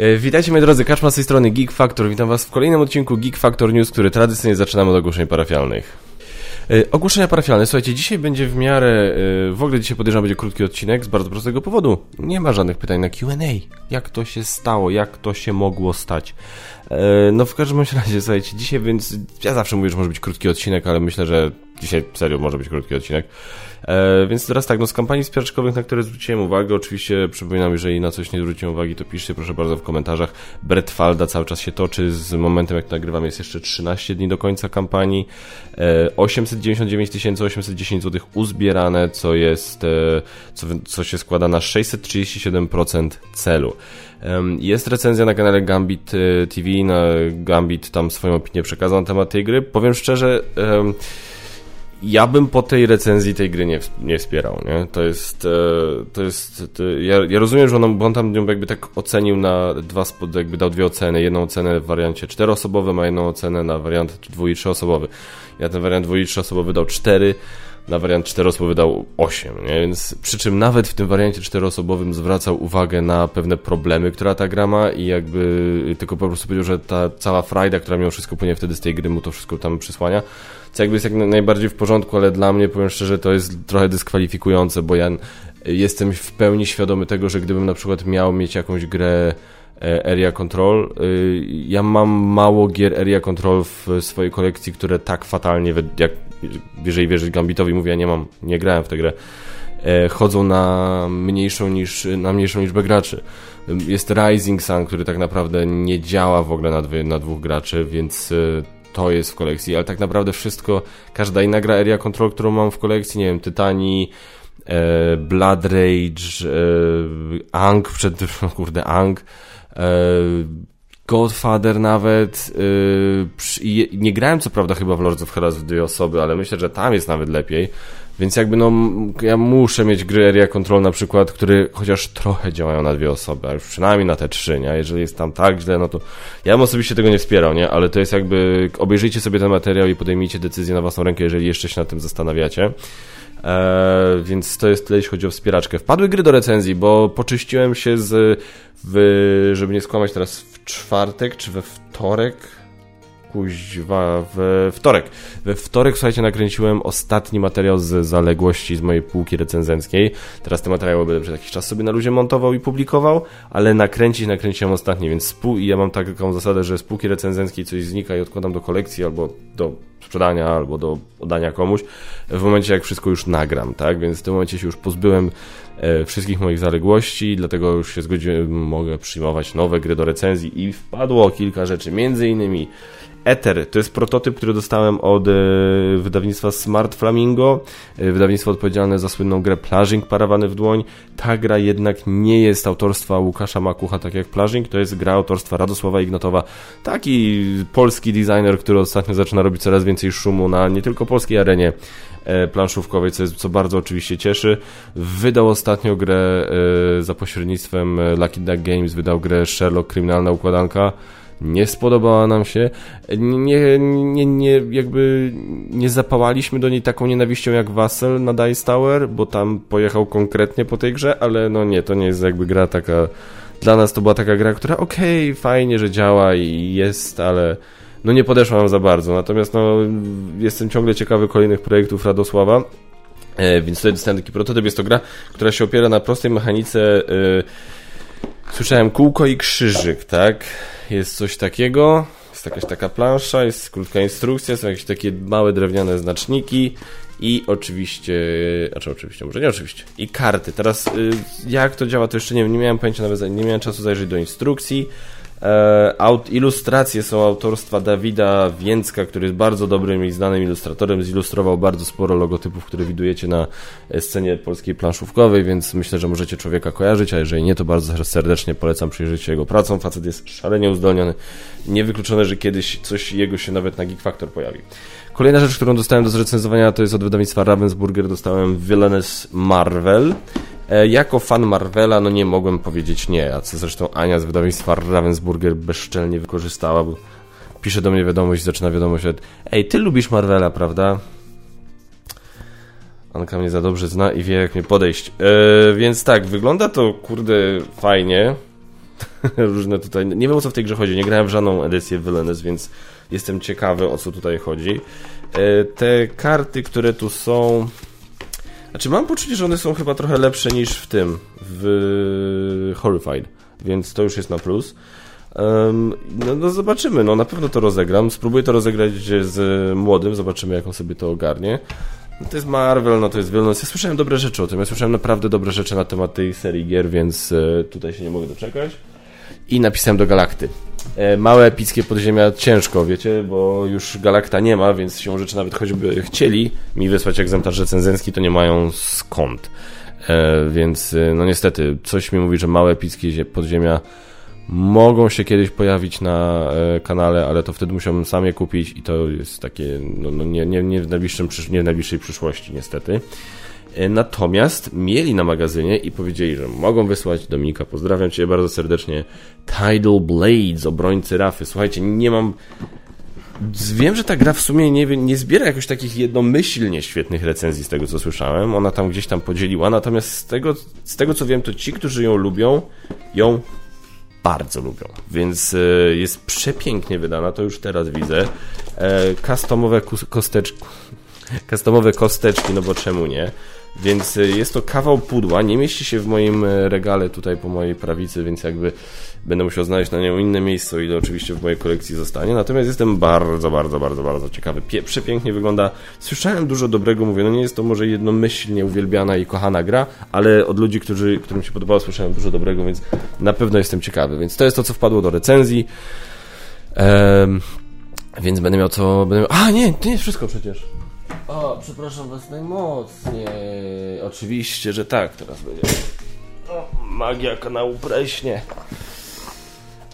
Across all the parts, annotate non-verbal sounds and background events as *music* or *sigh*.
E, witajcie moi drodzy, Kaczma z tej strony Geek Factor. Witam was w kolejnym odcinku Geek Factor News, który tradycyjnie zaczynamy od ogłoszeń parafialnych. E, ogłoszenia parafialne. Słuchajcie, dzisiaj będzie w miarę, e, w ogóle dzisiaj podejrzewam będzie krótki odcinek z bardzo prostego powodu. Nie ma żadnych pytań na Q&A. Jak to się stało? Jak to się mogło stać? No w każdym razie, słuchajcie, dzisiaj więc, ja zawsze mówię, że może być krótki odcinek, ale myślę, że dzisiaj serio może być krótki odcinek. E, więc teraz tak, no z kampanii wspieraczkowych, na które zwróciłem uwagę, oczywiście przypominam, jeżeli na coś nie zwróciłem uwagi, to piszcie proszę bardzo w komentarzach. Bretfalda cały czas się toczy, z momentem jak nagrywam jest jeszcze 13 dni do końca kampanii. E, 899 810 zł uzbierane, co jest, e, co, co się składa na 637% celu. Jest recenzja na kanale Gambit e, TV, na Gambit tam swoją opinię przekazał na temat tej gry. Powiem szczerze, ja bym po tej recenzji tej gry nie, nie wspierał, nie? To jest, e, to jest, to, ja, ja, rozumiem, że on, on tam jakby tak ocenił na dwa, jakby dał dwie oceny, jedną ocenę w wariancie czteroosobowym, a jedną ocenę na wariant dwu- i trzyosobowy. Ja ten wariant dwu- i trzyosobowy dał cztery, na wariant czteroosobowy dał 8, nie? Więc przy czym nawet w tym wariancie czteroosobowym zwracał uwagę na pewne problemy, która ta gra ma i jakby tylko po prostu powiedział, że ta cała frajda, która miał wszystko płynie wtedy z tej gry, mu to wszystko tam przysłania, co jakby jest jak najbardziej w porządku, ale dla mnie, powiem szczerze, to jest trochę dyskwalifikujące, bo ja jestem w pełni świadomy tego, że gdybym na przykład miał mieć jakąś grę Area Control. Y, ja mam mało gier Area Control w swojej kolekcji, które tak fatalnie, jak jeżeli wierzyć Gambitowi, mówię, ja nie mam, nie grałem w tę grę, e, chodzą na mniejszą niż, na mniejszą liczbę graczy. Jest Rising Sun, który tak naprawdę nie działa w ogóle na, dwie, na dwóch graczy, więc e, to jest w kolekcji, ale tak naprawdę wszystko, każda inna gra Area Control, którą mam w kolekcji, nie wiem, Tytani, e, Blood Rage, e, Ang, przed, *laughs* kurde, Ang, e, Godfather nawet. Yy, nie grałem co prawda chyba w Lords of Hellas w dwie osoby, ale myślę, że tam jest nawet lepiej. Więc jakby no, ja muszę mieć gry Area Control na przykład, które chociaż trochę działają na dwie osoby, a już przynajmniej na te trzy, nie? Jeżeli jest tam tak źle, no to ja bym osobiście tego nie wspierał, nie? Ale to jest jakby, obejrzyjcie sobie ten materiał i podejmijcie decyzję na własną rękę, jeżeli jeszcze się nad tym zastanawiacie. Eee, więc to jest tyle, jeśli chodzi o wspieraczkę. Wpadły gry do recenzji, bo poczyściłem się z, w, żeby nie skłamać teraz, w czwartek czy we wtorek, kuźwa, we wtorek. We wtorek, słuchajcie, nakręciłem ostatni materiał z zaległości z mojej półki recenzenckiej. Teraz te materiały będę przez jakiś czas sobie na luzie montował i publikował, ale nakręcić nakręciłem ostatni, więc spół i ja mam taką zasadę, że z półki recenzenckiej coś znika i odkładam do kolekcji albo do sprzedania, albo do oddania komuś w momencie, jak wszystko już nagram, tak? Więc w tym momencie się już pozbyłem e, wszystkich moich zaległości, dlatego już się zgodziłem, mogę przyjmować nowe gry do recenzji i wpadło kilka rzeczy, między innymi Ether to jest prototyp, który dostałem od e, wydawnictwa Smart Flamingo, e, wydawnictwo odpowiedzialne za słynną grę Plażing Parawany w dłoń. Ta gra jednak nie jest autorstwa Łukasza Makucha, tak jak Plażing, to jest gra autorstwa Radosława Ignatowa, taki polski designer, który ostatnio zaczyna robić coraz więcej szumu na nie tylko polskiej arenie e, planszówkowej, co, jest, co bardzo oczywiście cieszy. Wydał ostatnio grę za pośrednictwem Lucky Duck Games, wydał grę Sherlock Kryminalna Układanka nie spodobała nam się, nie, nie, nie, jakby nie zapałaliśmy do niej taką nienawiścią jak Vassal na Dice Tower, bo tam pojechał konkretnie po tej grze, ale no nie, to nie jest jakby gra taka, dla nas to była taka gra, która okej, okay, fajnie, że działa i jest, ale no nie podeszła nam za bardzo, natomiast no jestem ciągle ciekawy kolejnych projektów Radosława, e, więc tutaj dostałem taki prototyp, jest to gra, która się opiera na prostej mechanice e, Słyszałem kółko i krzyżyk, tak? Jest coś takiego, jest jakaś taka plansza, jest krótka instrukcja, są jakieś takie małe drewniane znaczniki i oczywiście, znaczy oczywiście, może nie oczywiście, i karty. Teraz jak to działa, to jeszcze nie nie miałem pojęcia nawet, nie miałem czasu zajrzeć do instrukcji, E, aut, ilustracje są autorstwa Dawida Więcka, który jest bardzo dobrym i znanym ilustratorem. Zilustrował bardzo sporo logotypów, które widujecie na scenie polskiej planszówkowej, więc myślę, że możecie człowieka kojarzyć, a jeżeli nie, to bardzo serdecznie polecam przyjrzeć się jego pracom. Facet jest szalenie uzdolniony. Niewykluczone, że kiedyś coś jego się nawet na Geek Factor pojawi. Kolejna rzecz, którą dostałem do zrecenzowania, to jest od wydawnictwa Ravensburger. Dostałem Villainous Marvel. E, jako fan Marvela, no nie mogłem powiedzieć nie, a co zresztą Ania z wydawnictwa Ravensburger bezczelnie wykorzystała, bo pisze do mnie wiadomość, zaczyna wiadomość od Ej, ty lubisz Marvela, prawda? Anka mnie za dobrze zna i wie, jak mnie podejść. Yy, więc tak, wygląda to, kurde, fajnie. *laughs* różne tutaj. Nie wiem o co w tej grze chodzi, nie grałem w żadną edycję Villainous, więc jestem ciekawy o co tutaj chodzi. E, te karty, które tu są. Znaczy, mam poczucie, że one są chyba trochę lepsze niż w tym, w Horrified, więc to już jest na plus. Um, no, no, zobaczymy, no na pewno to rozegram. Spróbuję to rozegrać z młodym, zobaczymy jak on sobie to ogarnie. No, to jest Marvel, no to jest Villainous. Ja słyszałem dobre rzeczy o tym, ja słyszałem naprawdę dobre rzeczy na temat tej serii gier, więc e, tutaj się nie mogę doczekać. I napisałem do Galakty. E, małe epickie podziemia ciężko, wiecie, bo już Galakta nie ma, więc się rzeczy nawet choćby chcieli mi wysłać egzemplarz recenzencki, to nie mają skąd. E, więc e, no niestety, coś mi mówi, że małe epickie podziemia mogą się kiedyś pojawić na e, kanale, ale to wtedy musiałbym sam je kupić i to jest takie, no, no nie, nie, nie, w najbliższym, nie w najbliższej przyszłości niestety. E, natomiast mieli na magazynie i powiedzieli, że mogą wysłać Dominika, pozdrawiam Cię bardzo serdecznie, Tidal Blades, obrońcy Rafy. Słuchajcie, nie mam... Wiem, że ta gra w sumie nie, nie zbiera jakoś takich jednomyślnie świetnych recenzji z tego, co słyszałem. Ona tam gdzieś tam podzieliła, natomiast z tego, z tego co wiem, to ci, którzy ją lubią, ją bardzo lubią, więc e, jest przepięknie wydana, to już teraz widzę. E, customowe kosteczki, customowe kosteczki, no bo czemu nie? Więc e, jest to kawał pudła, nie mieści się w moim regale tutaj po mojej prawicy, więc jakby będę musiał znaleźć na nią inne miejsce, o ile oczywiście w mojej kolekcji zostanie. Natomiast jestem bardzo, bardzo, bardzo, bardzo ciekawy. Pie przepięknie wygląda. Słyszałem dużo dobrego, mówię, no nie jest to może jednomyślnie uwielbiana i kochana gra, ale od ludzi, którzy, którym się podobało, słyszałem dużo dobrego, więc na pewno jestem ciekawy. Więc to jest to, co wpadło do recenzji. Ehm, więc będę miał co... Będę miał... A, nie, to nie jest wszystko przecież. O, przepraszam was najmocniej. Oczywiście, że tak, teraz będzie. O, magia kanału preśnie.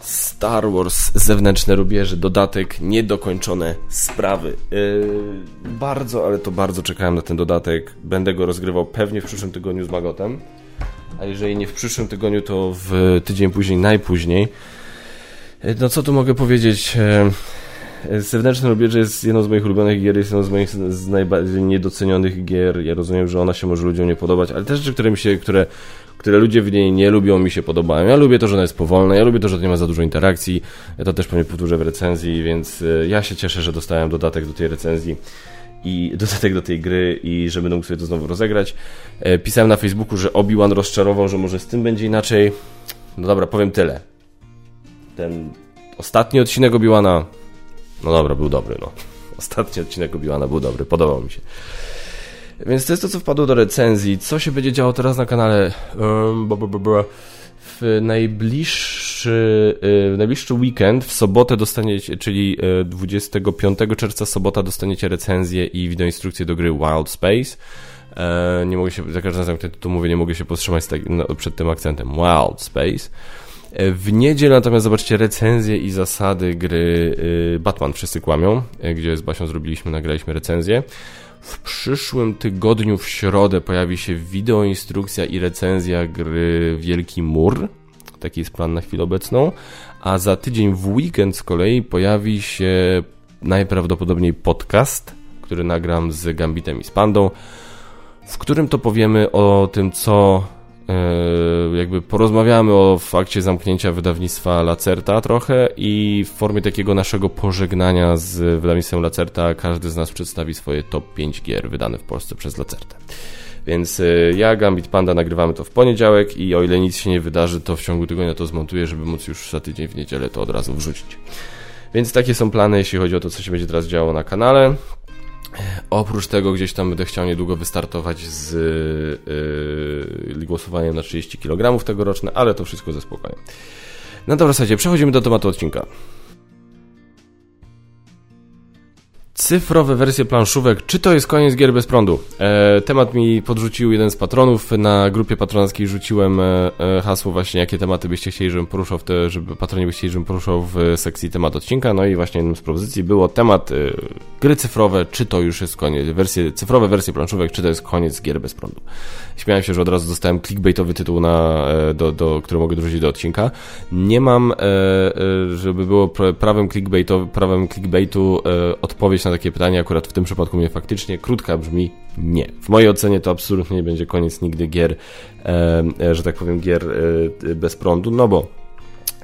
Star Wars Zewnętrzne Rubieże, dodatek Niedokończone Sprawy. Yy, bardzo, ale to bardzo czekałem na ten dodatek. Będę go rozgrywał pewnie w przyszłym tygodniu z Magotem. A jeżeli nie w przyszłym tygodniu, to w tydzień później, najpóźniej. Yy, no co tu mogę powiedzieć? Zewnętrzne Rubieże jest jedną z moich ulubionych gier, jest jedną z moich z najbardziej niedocenionych gier. Ja rozumiem, że ona się może ludziom nie podobać, ale też rzeczy, które mi się, które które ludzie w niej nie lubią, mi się podobają. Ja lubię to, że ona jest powolna, ja lubię to, że nie ma za dużo interakcji. Ja to też pewnie powtórzę w recenzji, więc e, ja się cieszę, że dostałem dodatek do tej recenzji i *laughs* dodatek do tej gry i że będę mógł sobie to znowu rozegrać. E, pisałem na Facebooku, że Obi-Wan rozczarował, że może z tym będzie inaczej. No dobra, powiem tyle. Ten ostatni odcinek Obi-Wana, no dobra, był dobry, no. Ostatni odcinek Obi-Wana był dobry, podobał mi się. Więc to jest to, co wpadło do recenzji. Co się będzie działo teraz na kanale? W najbliższy, y, w najbliższy weekend, w sobotę dostaniecie, czyli 25 y, czerwca, sobota dostaniecie recenzję i wideoinstrukcję do gry Wild Space. E, nie mogę się, za każdym razem, kiedy tu mówię, nie mogę się powstrzymać no, przed tym akcentem. Wild Space. E, w niedzielę natomiast zobaczcie recenzję i zasady gry y, Batman Wszyscy Kłamią, e, gdzie z Basią zrobiliśmy, nagraliśmy recenzję. W przyszłym tygodniu w środę pojawi się wideoinstrukcja i recenzja gry Wielki Mur. Taki jest plan na chwilę obecną. A za tydzień w weekend z kolei pojawi się najprawdopodobniej podcast, który nagram z Gambitem i z Pandą, w którym to powiemy o tym, co jakby porozmawiamy o fakcie zamknięcia wydawnictwa Lacerta trochę i w formie takiego naszego pożegnania z wydawnictwem Lacerta każdy z nas przedstawi swoje top 5 gier wydane w Polsce przez Lacertę. Więc e, ja, Gambit Panda nagrywamy to w poniedziałek i o ile nic się nie wydarzy, to w ciągu tygodnia to zmontuję, żeby móc już za tydzień w niedzielę to od razu wrzucić. Więc takie są plany, jeśli chodzi o to, co się będzie teraz działo na kanale. Oprócz tego gdzieś tam będę chciał niedługo wystartować z yy, głosowaniem na 30 kg tegoroczne, ale to wszystko ze spokojem. No dobra, słuchajcie, przechodzimy do tematu odcinka. Cyfrowe wersje planszówek. Czy to jest koniec gier bez prądu? E, temat mi podrzucił jeden z patronów. Na grupie patronackiej rzuciłem e, e hasło właśnie, jakie tematy byście chcieli, żebym poruszał w te, żeby patroni byście chcieli, żebym poruszał w sekcji temat odcinka. No i właśnie jednym z propozycji było temat e, gry cyfrowe. Czy to już jest koniec? Wersje, cyfrowe wersje planszówek. Czy to jest koniec gier bez prądu? Śmiałem się, że od razu dostałem clickbaitowy tytuł, na, e, do, do, który mogę dorzucić do odcinka. Nie mam, e, żeby było prawem, clickbaitowy, prawem clickbaitu odpowiedź na takie pytanie, akurat w tym przypadku mnie faktycznie krótka brzmi nie. W mojej ocenie to absolutnie nie będzie koniec nigdy gier, e, że tak powiem, gier e, bez prądu, no bo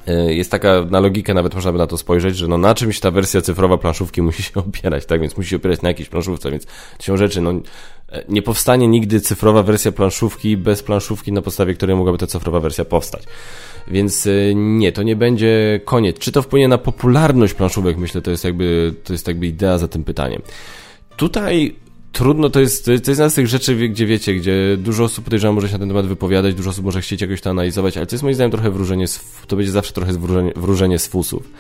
E, jest taka na logikę, nawet można by na to spojrzeć, że no na czymś ta wersja cyfrowa planszówki musi się opierać, tak? Więc musi się opierać na jakiejś planszówce, więc siłą rzeczy, no nie powstanie nigdy cyfrowa wersja planszówki bez planszówki, na podstawie której mogłaby ta cyfrowa wersja powstać. Więc e, nie, to nie będzie koniec. Czy to wpłynie na popularność planszówek? Myślę, to jest jakby, to jest jakby idea za tym pytaniem. Tutaj trudno, to jest, to jest jedna z tych rzeczy, gdzie wiecie, gdzie dużo osób podejrzewam może się na ten temat wypowiadać, dużo osób może chcieć jakoś to analizować, ale to jest moim zdaniem trochę wróżenie, z, to będzie zawsze trochę wróżenie, wróżenie z fusów.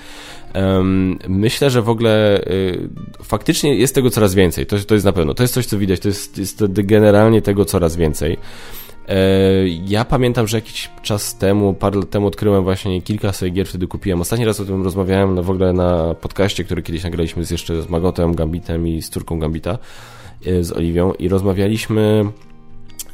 Myślę, że w ogóle y, faktycznie jest tego coraz więcej, to, to jest na pewno, to jest coś, co widać, to jest, jest generalnie tego coraz więcej. E, ja pamiętam, że jakiś czas temu, parę lat temu odkryłem właśnie kilka sobie gier, wtedy kupiłem. Ostatni raz o tym rozmawiałem no w ogóle na podcaście, który kiedyś nagraliśmy z jeszcze z Magotem, Gambitem i z córką Gambita. E, z Oliwią i rozmawialiśmy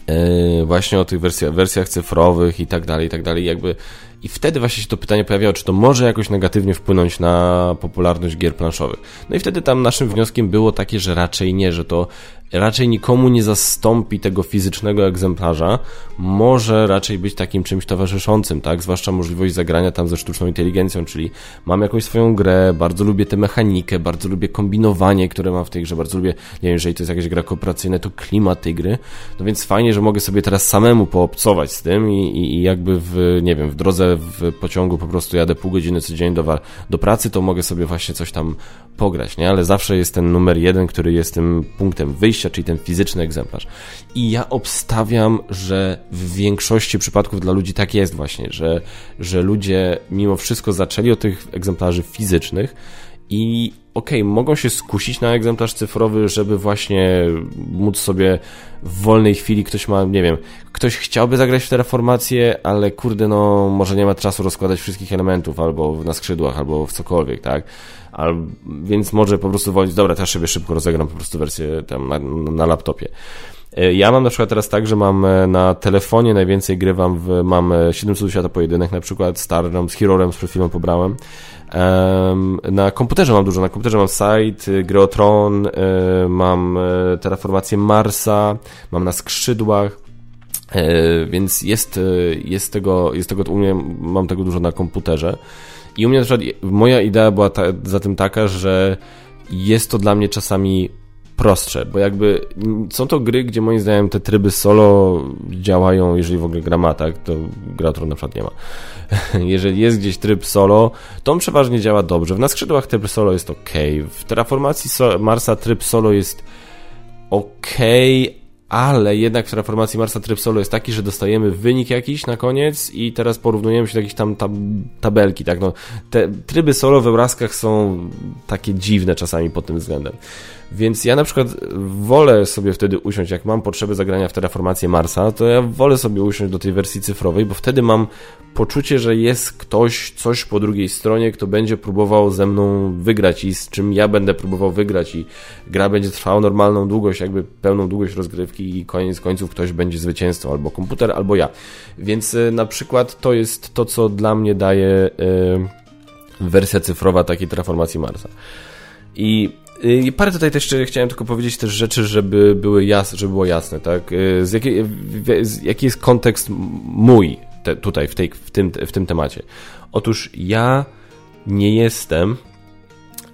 e, właśnie o tych wersjach, wersjach cyfrowych i tak dalej, i tak dalej. Jakby i wtedy właśnie się to pytanie pojawiało, czy to może jakoś negatywnie wpłynąć na popularność gier planszowych. No i wtedy tam naszym wnioskiem było takie, że raczej nie, że to raczej nikomu nie zastąpi tego fizycznego egzemplarza, może raczej być takim czymś towarzyszącym, tak? Zwłaszcza możliwość zagrania tam ze sztuczną inteligencją, czyli mam jakąś swoją grę, bardzo lubię tę mechanikę, bardzo lubię kombinowanie, które mam w tej grze, bardzo lubię, nie wiem, jeżeli to jest jakaś gra kooperacyjna, to klimat tej gry, no więc fajnie, że mogę sobie teraz samemu poobcować z tym i, i, i jakby w, nie wiem, w drodze w pociągu po prostu jadę pół godziny codziennie do, do pracy, to mogę sobie właśnie coś tam pograć, nie? Ale zawsze jest ten numer jeden, który jest tym punktem wyjścia, czyli ten fizyczny egzemplarz. I ja obstawiam, że w większości przypadków dla ludzi tak jest właśnie, że, że ludzie mimo wszystko zaczęli od tych egzemplarzy fizycznych i okej, okay, mogą się skusić na egzemplarz cyfrowy, żeby właśnie móc sobie w wolnej chwili ktoś ma, nie wiem, ktoś chciałby zagrać w terraformację, ale kurde, no może nie ma czasu rozkładać wszystkich elementów albo na skrzydłach, albo w cokolwiek, tak? Al, więc może po prostu wolić, dobra, też sobie szybko rozegram po prostu wersję tam na, na laptopie. E, ja mam na przykład teraz tak, że mam e, na telefonie najwięcej grywam w, mam 7 cudów świata pojedynek, na przykład Star z Hero z przed chwilą pobrałem. Na komputerze mam dużo, na komputerze mam site, gry o Tron, y, mam terraformację Marsa, mam na skrzydłach, więc jest, jest tego, jest tego, u mnie mam tego dużo na komputerze. I u mnie na przykład moja idea była ta, za tym taka, że jest to dla mnie czasami prostsze, bo jakby są to gry, gdzie moim zdaniem te tryby solo działają, jeżeli w ogóle gra ma, tak, to gra na przykład nie ma. *laughs* jeżeli jest gdzieś tryb solo, to on przeważnie działa dobrze. W skrzydłach tryb solo jest ok, w Terraformacji Marsa tryb solo jest ok, ale jednak w Terraformacji Marsa tryb solo jest taki, że dostajemy wynik jakiś na koniec i teraz porównujemy się do jakichś tam tab tabelki, tak, no, te tryby solo w obrazkach są takie dziwne czasami pod tym względem. Więc ja na przykład wolę sobie wtedy usiąść, jak mam potrzeby zagrania w Terraformację Marsa, to ja wolę sobie usiąść do tej wersji cyfrowej, bo wtedy mam poczucie, że jest ktoś, coś po drugiej stronie, kto będzie próbował ze mną wygrać i z czym ja będę próbował wygrać i gra będzie trwała normalną długość, jakby pełną długość rozgrywki i koniec końców ktoś będzie zwycięzcą, albo komputer, albo ja. Więc y, na przykład to jest to, co dla mnie daje y, wersja cyfrowa takiej Terraformacji Marsa. I parę tutaj też chciałem tylko powiedzieć też rzeczy, żeby były jasne, żeby było jasne, tak? Y, z jakiej, z jaki jest kontekst mój te, tutaj w, tej, w, tym, w tym temacie? Otóż ja nie jestem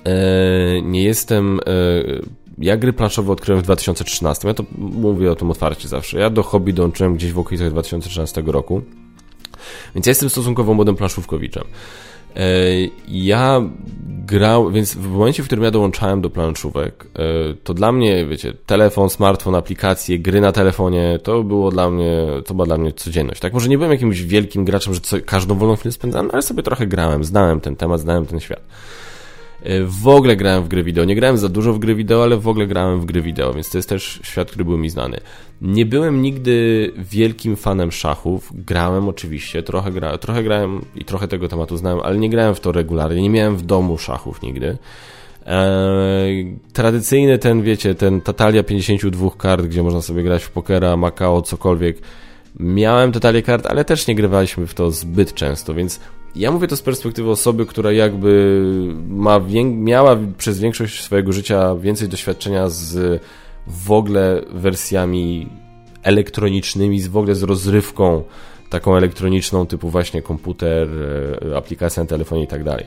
e, nie jestem e, ja gry planszowe odkryłem w 2013. Ja to mówię o tym otwarcie zawsze. Ja do hobby dołączyłem gdzieś w okolicach 2013 roku. Więc ja jestem stosunkowo młodym planszówkowiczem. E, ja grał, więc w momencie, w którym ja dołączałem do planszówek, e, to dla mnie, wiecie, telefon, smartfon, aplikacje, gry na telefonie, to było dla mnie, to była dla mnie codzienność, tak? Może nie byłem jakimś wielkim graczem, że co, każdą wolną chwilę spędzałem, ale sobie trochę grałem, znałem ten temat, znałem ten świat. W ogóle grałem w gry wideo. Nie grałem za dużo w gry wideo, ale w ogóle grałem w gry wideo, więc to jest też świat, który był mi znany. Nie byłem nigdy wielkim fanem szachów. Grałem oczywiście, trochę, gra, trochę grałem i trochę tego tematu znałem, ale nie grałem w to regularnie. Nie miałem w domu szachów nigdy. Eee, tradycyjny ten, wiecie, ten Tatalia 52 kart, gdzie można sobie grać w pokera, Macao, cokolwiek. Miałem Tatalia kart, ale też nie grywaliśmy w to zbyt często, więc ja mówię to z perspektywy osoby, która jakby ma miała przez większość swojego życia więcej doświadczenia z w ogóle wersjami elektronicznymi, z w ogóle z rozrywką taką elektroniczną, typu właśnie komputer, e, aplikacja na telefonie i tak dalej.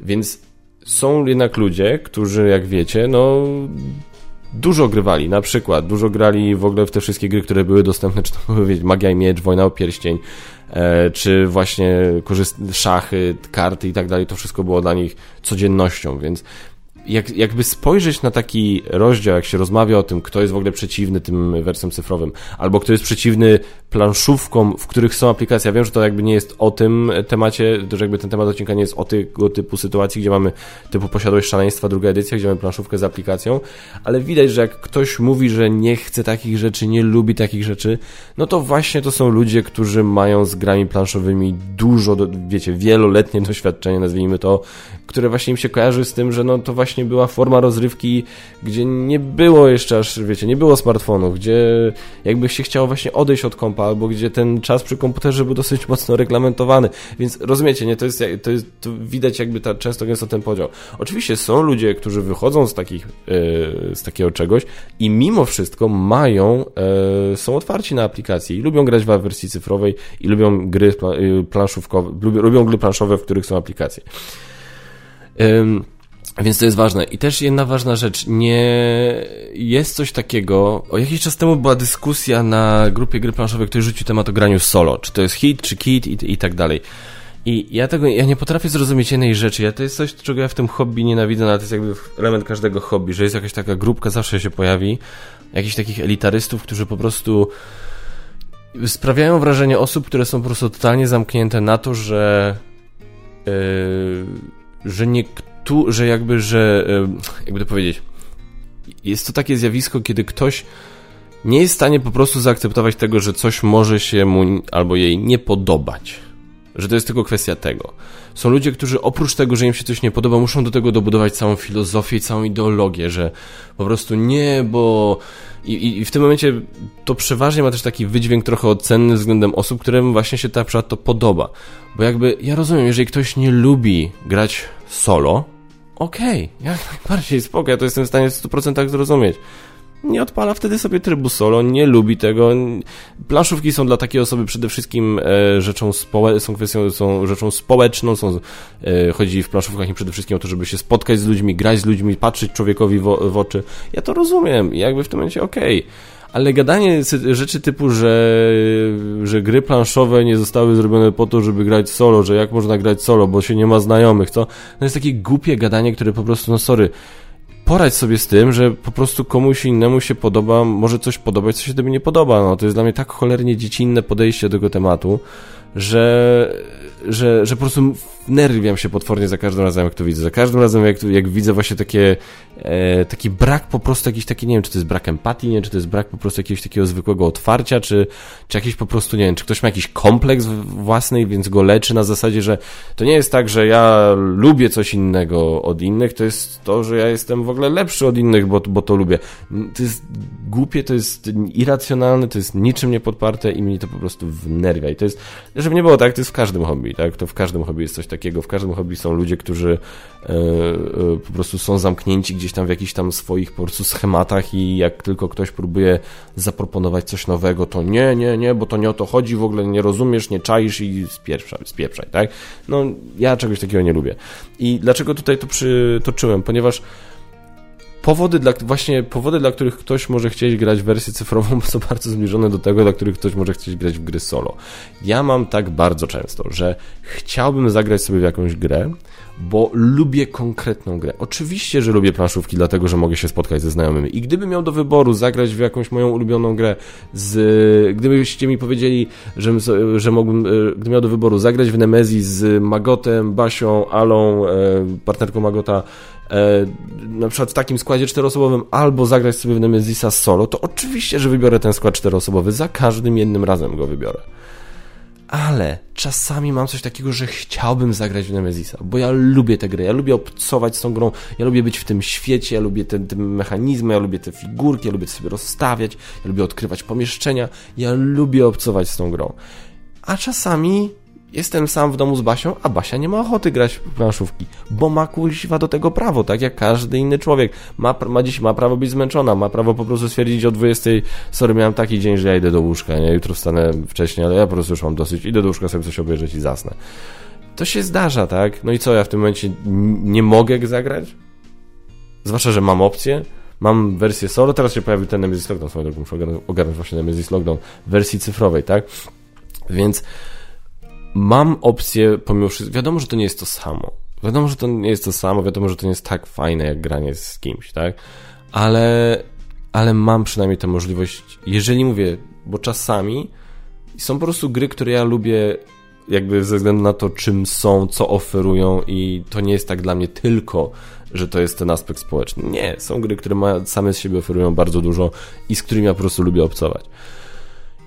Więc są jednak ludzie, którzy, jak wiecie, no dużo grywali, na przykład dużo grali w ogóle w te wszystkie gry, które były dostępne, czy to były Magia i Miecz, Wojna o Pierścień, czy właśnie szachy, karty i tak dalej, to wszystko było dla nich codziennością, więc jak, jakby spojrzeć na taki rozdział, jak się rozmawia o tym, kto jest w ogóle przeciwny tym wersjom cyfrowym, albo kto jest przeciwny planszówkom, w których są aplikacje. Ja wiem, że to jakby nie jest o tym temacie, że jakby ten temat odcinka nie jest o tego typu sytuacji, gdzie mamy typu posiadłość szaleństwa, druga edycja, gdzie mamy planszówkę z aplikacją, ale widać, że jak ktoś mówi, że nie chce takich rzeczy, nie lubi takich rzeczy, no to właśnie to są ludzie, którzy mają z grami planszowymi dużo, wiecie, wieloletnie doświadczenie, nazwijmy to, które właśnie im się kojarzy z tym, że no to właśnie była forma rozrywki, gdzie nie było jeszcze aż, wiecie, nie było smartfonów, gdzie jakby się chciało właśnie odejść od kompa, albo gdzie ten czas przy komputerze był dosyć mocno reglamentowany, więc rozumiecie, nie, to jest, to jest to widać jakby ta, często gęsto ten podział. Oczywiście są ludzie, którzy wychodzą z takich, yy, z takiego czegoś i mimo wszystko mają, yy, są otwarci na aplikacje i lubią grać w wersji cyfrowej i lubią gry e, planszówkowe, lubią, lubią gry planszowe, w których są aplikacje. Więc to jest ważne. I też jedna ważna rzecz. Nie jest coś takiego. O jakiś czas temu była dyskusja na grupie gry planszowej, ktoś rzucił temat o graniu solo. Czy to jest hit, czy kit i, i tak dalej. I ja tego, ja nie potrafię zrozumieć jednej rzeczy. Ja to jest coś, czego ja w tym hobby nienawidzę, no ale to jest jakby element każdego hobby, że jest jakaś taka grupka, zawsze się pojawi, jakichś takich elitarystów, którzy po prostu sprawiają wrażenie osób, które są po prostu totalnie zamknięte na to, że yy, że nie tu, że jakby, że jakby to powiedzieć, jest to takie zjawisko, kiedy ktoś nie jest w stanie po prostu zaakceptować tego, że coś może się mu albo jej nie podobać. Że to jest tylko kwestia tego. Są ludzie, którzy oprócz tego, że im się coś nie podoba, muszą do tego dobudować całą filozofię i całą ideologię, że po prostu nie, bo. I, i w tym momencie to przeważnie ma też taki wydźwięk trochę ocenny względem osób, którym właśnie się ta przykład to podoba. Bo jakby ja rozumiem, jeżeli ktoś nie lubi grać solo, okej, okay, jak najbardziej spoko, ja to jestem w stanie w 100% zrozumieć. Nie odpala wtedy sobie trybu solo, nie lubi tego. Planszówki są dla takiej osoby przede wszystkim e, rzeczą społeczną, są kwestią, są rzeczą społeczną, są, e, chodzi w planszówkach nie przede wszystkim o to, żeby się spotkać z ludźmi, grać z ludźmi, patrzeć człowiekowi w, w oczy. Ja to rozumiem jakby w tym momencie okej. Okay ale gadanie rzeczy typu, że, że gry planszowe nie zostały zrobione po to, żeby grać solo, że jak można grać solo, bo się nie ma znajomych, to, to jest takie głupie gadanie, które po prostu, no sorry, poradź sobie z tym, że po prostu komuś innemu się podoba, może coś podobać, co się tobie nie podoba. No, to jest dla mnie tak cholernie dziecinne podejście do tego tematu, że, że, że po prostu nerwiam się potwornie za każdym razem, jak to widzę. Za każdym razem, jak, jak widzę właśnie takie, e, taki brak po prostu jakiś taki, nie wiem, czy to jest brak empatii, nie czy to jest brak po prostu jakiegoś takiego zwykłego otwarcia, czy, czy jakiś po prostu, nie wiem, czy ktoś ma jakiś kompleks własny, więc go leczy na zasadzie, że to nie jest tak, że ja lubię coś innego od innych, to jest to, że ja jestem w ogóle lepszy od innych, bo, bo to lubię. To jest głupie, to jest irracjonalne, to jest niczym nie podparte i mnie to po prostu wnerwia. I to jest, żeby nie było tak, to jest w każdym hobby, tak? To w każdym hobby jest coś takiego. W każdym hobby są ludzie, którzy e, e, po prostu są zamknięci gdzieś tam w jakichś tam swoich po prostu schematach i jak tylko ktoś próbuje zaproponować coś nowego, to nie, nie, nie, bo to nie o to chodzi, w ogóle nie rozumiesz, nie czaisz i spieprzaj, spieprzaj tak? No, ja czegoś takiego nie lubię. I dlaczego tutaj to przytoczyłem? Ponieważ powody dla, właśnie powody, dla których ktoś może chcieć grać w wersję cyfrową są bardzo zbliżone do tego, dla których ktoś może chcieć grać w gry solo. Ja mam tak bardzo często, że chciałbym zagrać sobie w jakąś grę, bo lubię konkretną grę. Oczywiście, że lubię planszówki, dlatego, że mogę się spotkać ze znajomymi. I gdybym miał do wyboru zagrać w jakąś moją ulubioną grę, z, gdybyście mi powiedzieli, że, że mógłbym, e, gdybym miał do wyboru zagrać w Nemezis z Magotem, Basią, Alą, e, partnerką Magota, na przykład w takim składzie czteroosobowym, albo zagrać sobie w Nemezisa solo, to oczywiście, że wybiorę ten skład czteroosobowy. Za każdym jednym razem go wybiorę ale czasami mam coś takiego, że chciałbym zagrać w Nemezisa, bo ja lubię tę grę, ja lubię obcować z tą grą, ja lubię być w tym świecie, ja lubię te, te mechanizmy, ja lubię te figurki, ja lubię sobie rozstawiać, ja lubię odkrywać pomieszczenia, ja lubię obcować z tą grą. A czasami Jestem sam w domu z Basią, a Basia nie ma ochoty grać w planszówki, bo ma kuźwa do tego prawo, tak jak każdy inny człowiek. Ma, ma dziś ma prawo być zmęczona, ma prawo po prostu stwierdzić o 20, sorry, miałem taki dzień, że ja idę do łóżka, nie? Jutro wstanę wcześniej, ale ja po prostu już mam dosyć, idę do łóżka sobie coś obejrzeć i zasnę. To się zdarza, tak? No i co, ja w tym momencie nie mogę zagrać? Zwłaszcza, że mam opcję, mam wersję solo, teraz się pojawił ten Nemesis Lockdown, swoją drogą muszę ogarnąć właśnie Nemesis Lockdown w wersji cyfrowej, tak? Więc mam opcję, pomimo wszystko, wiadomo, że to nie jest to samo. Wiadomo, że to nie jest to samo, wiadomo, że to nie jest tak fajne jak granie z kimś, tak? Ale, ale mam przynajmniej tę możliwość, jeżeli mówię, bo czasami są po prostu gry, które ja lubię jakby ze względu na to, czym są, co oferują i to nie jest tak dla mnie tylko, że to jest ten aspekt społeczny. Nie, są gry, które ma, same z siebie oferują bardzo dużo i z którymi ja po prostu lubię obcować.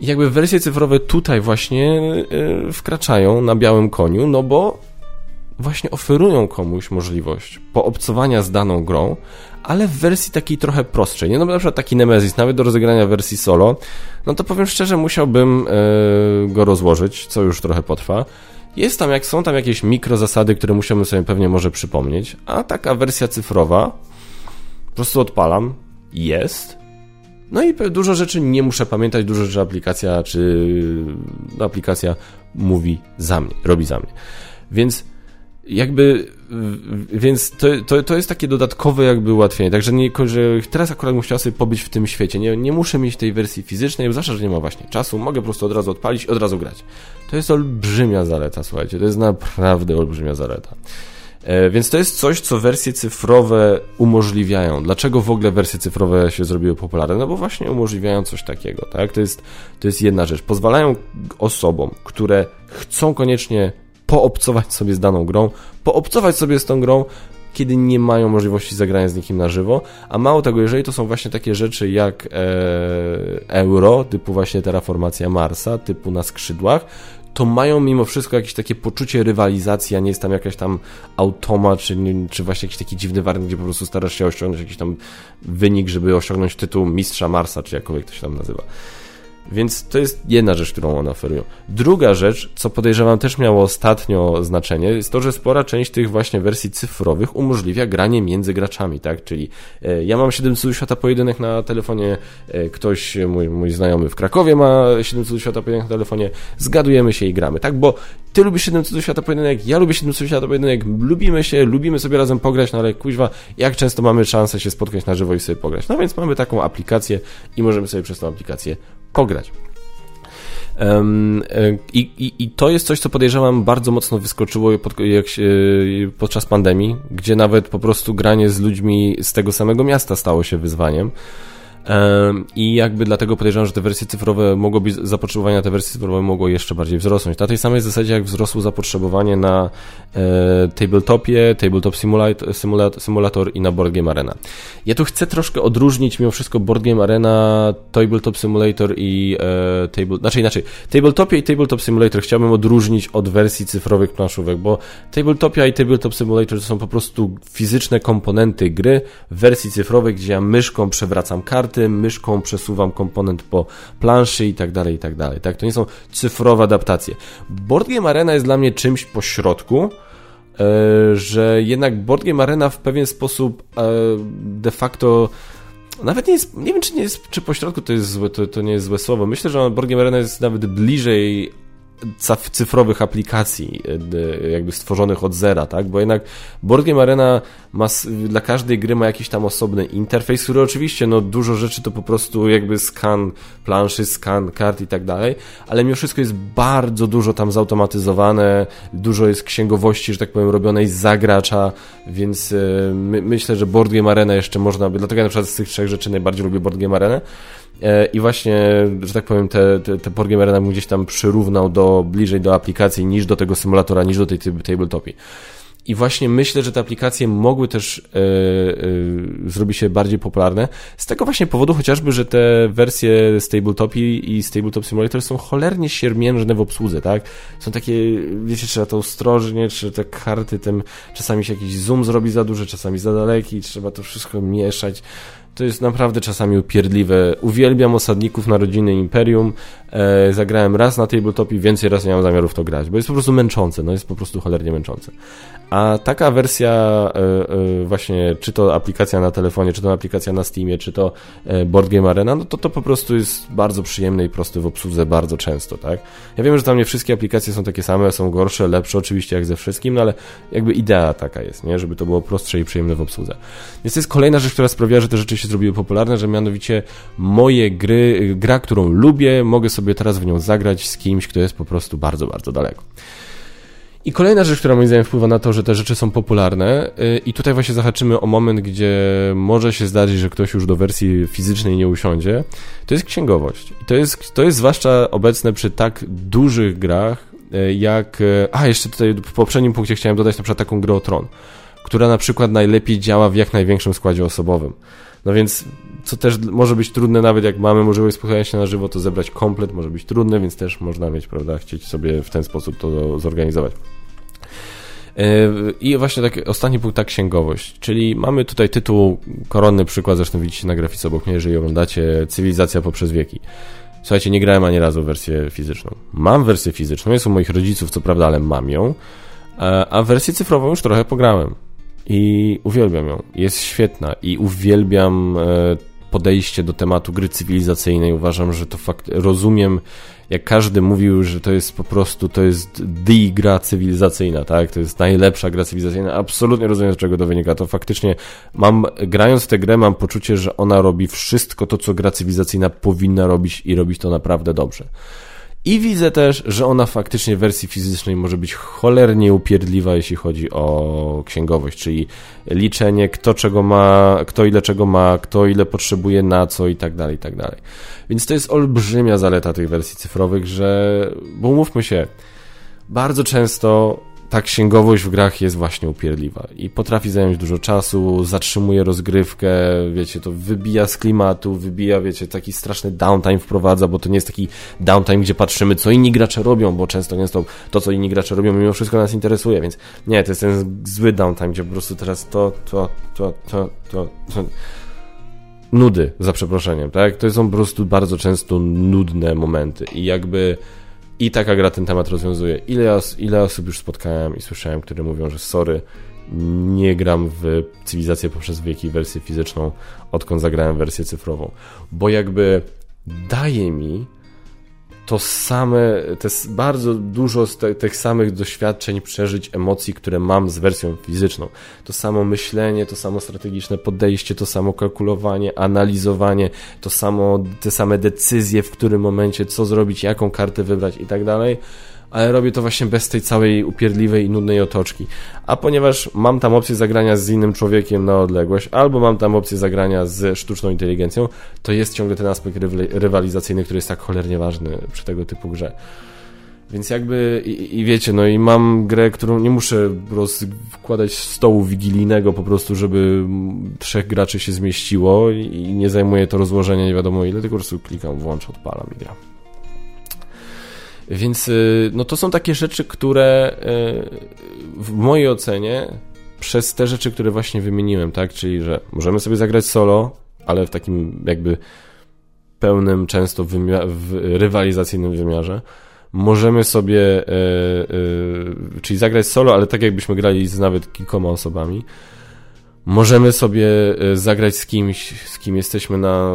I jakby wersje cyfrowe tutaj właśnie yy, wkraczają na białym koniu, no bo właśnie oferują komuś możliwość poobcowania z daną grą, ale w wersji takiej trochę prostszej. Nie? No na przykład taki Nemesis, nawet do rozegrania wersji solo, no to powiem szczerze, musiałbym yy, go rozłożyć, co już trochę potrwa. Jest tam, jak są tam jakieś mikrozasady, które musiałbym sobie pewnie może przypomnieć, a taka wersja cyfrowa, po prostu odpalam, jest, no i dużo rzeczy nie muszę pamiętać, dużo rzeczy aplikacja czy no, aplikacja mówi za mnie, robi za mnie. Więc jakby więc to, to, to jest takie dodatkowe jakby ułatwienie, także nie, że teraz akurat musiał sobie pobyć w tym świecie, nie, nie muszę mieć tej wersji fizycznej, zwłaszcza, że nie ma właśnie czasu, mogę po prostu od razu odpalić i od razu grać. To jest olbrzymia zaleta, słuchajcie, to jest naprawdę olbrzymia zaleta. E, więc to jest coś, co wersje cyfrowe umożliwiają. Dlaczego w ogóle wersje cyfrowe się zrobiły popularne? No bo właśnie umożliwiają coś takiego, tak? To jest, to jest jedna rzecz. Pozwalają osobom, które chcą koniecznie poobcować sobie z daną grą, poobcować sobie z tą grą, kiedy nie mają możliwości zagrania z nikim na żywo, a mało tego, jeżeli to są właśnie takie rzeczy jak e, euro, typu właśnie terraformacja Marsa, typu na skrzydłach, to mają mimo wszystko jakieś takie poczucie rywalizacji, a nie jest tam jakaś tam automat, czy, czy właśnie jakiś taki dziwny warnik, gdzie po prostu starasz się osiągnąć jakiś tam wynik, żeby osiągnąć tytuł mistrza Marsa, czy jakkolwiek to się tam nazywa. Więc to jest jedna rzecz, którą one oferują. Druga rzecz, co podejrzewam też miało ostatnio znaczenie, jest to, że spora część tych właśnie wersji cyfrowych umożliwia granie między graczami, tak? Czyli e, ja mam 7 cudów świata pojedynek na telefonie, e, ktoś, mój, mój znajomy w Krakowie ma 7 cudów świata pojedynek na telefonie, zgadujemy się i gramy, tak? Bo ty lubisz 7 cudów świata pojedynek, ja lubię 7 cudów świata pojedynek, lubimy się, lubimy sobie razem pograć, no ale kuźwa, jak często mamy szansę się spotkać na żywo i sobie pograć? No więc mamy taką aplikację i możemy sobie przez tą aplikację pograć. Um, i, i, I to jest coś, co podejrzewam bardzo mocno wyskoczyło pod, się, podczas pandemii, gdzie nawet po prostu granie z ludźmi z tego samego miasta stało się wyzwaniem. I jakby dlatego podejrzewam, że te wersje cyfrowe mogłoby, zapotrzebowanie na te wersje cyfrowe mogło jeszcze bardziej wzrosnąć. Na tej samej zasadzie, jak wzrosło zapotrzebowanie na e, Tabletopie, Tabletop Simulator, Simulator, Simulator i na Board Game Arena. Ja tu chcę troszkę odróżnić mimo wszystko Board Game Arena, Tabletop Simulator i e, Table, znaczy inaczej, Tabletopie i Tabletop Simulator chciałbym odróżnić od wersji cyfrowych planszówek, bo Tabletopia i Tabletop Simulator to są po prostu fizyczne komponenty gry w wersji cyfrowej, gdzie ja myszką przewracam karty, tym myszką przesuwam komponent po planszy i tak dalej, i tak dalej. Tak? To nie są cyfrowe adaptacje. Board Game Arena jest dla mnie czymś po środku, e, że jednak Board Game Arena w pewien sposób e, de facto nawet nie jest, nie wiem czy nie jest, czy po środku to jest złe, to, to nie jest złe słowo. Myślę, że Board Game Arena jest nawet bliżej cyfrowych aplikacji, e, jakby stworzonych od zera, tak? Bo jednak Board Game Arena ma, dla każdej gry ma jakiś tam osobny interfejs, który oczywiście, no dużo rzeczy to po prostu jakby skan planszy, skan kart i tak dalej, ale mimo wszystko jest bardzo dużo tam zautomatyzowane, dużo jest księgowości, że tak powiem, robionej za gracza, więc e, my, myślę, że Board Game Arena jeszcze można by, dlatego ja na przykład z tych trzech rzeczy najbardziej lubię Board Game i właśnie, że tak powiem, te, te, te Game Arena gdzieś tam przyrównał do, bliżej do aplikacji niż do tego symulatora, niż do tej tabletopii. I właśnie myślę, że te aplikacje mogły też yy, yy, zrobić się bardziej popularne. Z tego właśnie powodu chociażby, że te wersje z Tabletopii i z Tabletop Simulator są cholernie siermiężne w obsłudze, tak? Są takie, wiecie, trzeba to ostrożnie, czy te karty, tym czasami się jakiś zoom zrobi za duży, czasami za daleki, trzeba to wszystko mieszać to jest naprawdę czasami upierdliwe. Uwielbiam osadników narodziny Imperium. E, zagrałem raz na tabletopie, więcej raz nie mam zamiaru w to grać, bo jest po prostu męczące, no jest po prostu cholernie męczące. A taka wersja e, e, właśnie, czy to aplikacja na telefonie, czy to aplikacja na Steamie, czy to e, Board Game Arena, no to to po prostu jest bardzo przyjemne i proste w obsłudze bardzo często, tak? Ja wiem, że tam nie wszystkie aplikacje są takie same, są gorsze, lepsze oczywiście jak ze wszystkim, no ale jakby idea taka jest, nie? Żeby to było prostsze i przyjemne w obsłudze. Więc to jest kolejna rzecz, która sprawiła, że te rzeczy się zrobiły popularne, że mianowicie moje gry, gra, którą lubię, mogę sobie teraz w nią zagrać z kimś, kto jest po prostu bardzo, bardzo daleko. I kolejna rzecz, która moim zdaniem wpływa na to, że te rzeczy są popularne, yy, i tutaj właśnie zahaczymy o moment, gdzie może się zdarzyć, że ktoś już do wersji fizycznej nie usiądzie, to jest księgowość. I to jest, to jest zwłaszcza obecne przy tak dużych grach, yy, jak. Yy, a, jeszcze tutaj w poprzednim punkcie chciałem dodać na przykład taką grę o Tron, która na przykład najlepiej działa w jak największym składzie osobowym. No więc, co też może być trudne, nawet jak mamy możliwość spotkania się na żywo, to zebrać komplet może być trudne, więc też można mieć, prawda, chcieć sobie w ten sposób to zorganizować. E, I właśnie taki ostatni punkt, ta księgowość, czyli mamy tutaj tytuł, koronny przykład, zresztą widzicie na grafice obok mnie, jeżeli oglądacie Cywilizacja poprzez wieki. Słuchajcie, nie grałem ani razu w wersję fizyczną. Mam wersję fizyczną, jest u moich rodziców, co prawda, ale mam ją, a wersję cyfrową już trochę pograłem. I uwielbiam ją. Jest świetna i uwielbiam e, podejście do tematu gry cywilizacyjnej. Uważam, że to fakt. Rozumiem, jak każdy mówił, że to jest po prostu to jest the gra cywilizacyjna, tak? To jest najlepsza gra cywilizacyjna. Absolutnie rozumiem, z czego to wynika. To faktycznie mam, grając tę grę, mam poczucie, że ona robi wszystko to, co gra cywilizacyjna powinna robić i robić to naprawdę dobrze. I widzę też, że ona faktycznie w wersji fizycznej może być cholernie upierdliwa, jeśli chodzi o księgowość, czyli liczenie, kto czego ma, kto ile czego ma, kto ile potrzebuje na co i tak dalej, i tak dalej. Więc to jest olbrzymia zaleta tych wersji cyfrowych, że, bo umówmy się, bardzo często ta księgowość w grach jest właśnie upierdliwa i potrafi zająć dużo czasu, zatrzymuje rozgrywkę, wiecie, to wybija z klimatu, wybija, wiecie, taki straszny downtime wprowadza, bo to nie jest taki downtime, gdzie patrzymy, co inni gracze robią, bo często często to, co inni gracze robią, mimo wszystko nas interesuje, więc nie, to jest ten zły downtime, gdzie po prostu teraz to, to, to, to, to, to nudy, za przeproszeniem, tak? To są po prostu bardzo często nudne momenty i jakby i taka gra ten temat rozwiązuje. Ile, os ile osób już spotkałem i słyszałem, które mówią, że sorry, nie gram w cywilizację poprzez wieki wersję fizyczną, odkąd zagrałem wersję cyfrową. Bo jakby daje mi to same, to jest bardzo dużo z te, tych samych doświadczeń, przeżyć, emocji, które mam z wersją fizyczną. To samo myślenie, to samo strategiczne podejście, to samo kalkulowanie, analizowanie, to samo, te same decyzje, w którym momencie, co zrobić, jaką kartę wybrać i tak dalej ale robię to właśnie bez tej całej upierdliwej i nudnej otoczki. A ponieważ mam tam opcję zagrania z innym człowiekiem na odległość, albo mam tam opcję zagrania z sztuczną inteligencją, to jest ciągle ten aspekt rywalizacyjny, który jest tak cholernie ważny przy tego typu grze. Więc jakby, i, i, wiecie, no i mam grę, którą nie muszę wkładać stołu wigilijnego po prostu, żeby trzech graczy się zmieściło i nie zajmuje to rozłożenie nie wiadomo ile, tylko po prostu klikam, włączę, odpalam i gram. Więc y, no to są takie rzeczy, które y, w mojej ocenie przez te rzeczy, które właśnie wymieniłem, tak, czyli że możemy sobie zagrać solo, ale w takim jakby pełnym, często w rywalizacyjnym wymiarze. Możemy sobie, e, e, czyli zagrać solo, ale tak jakbyśmy grali z nawet kilkoma osobami możemy sobie e, zagrać z kimś, z kim jesteśmy na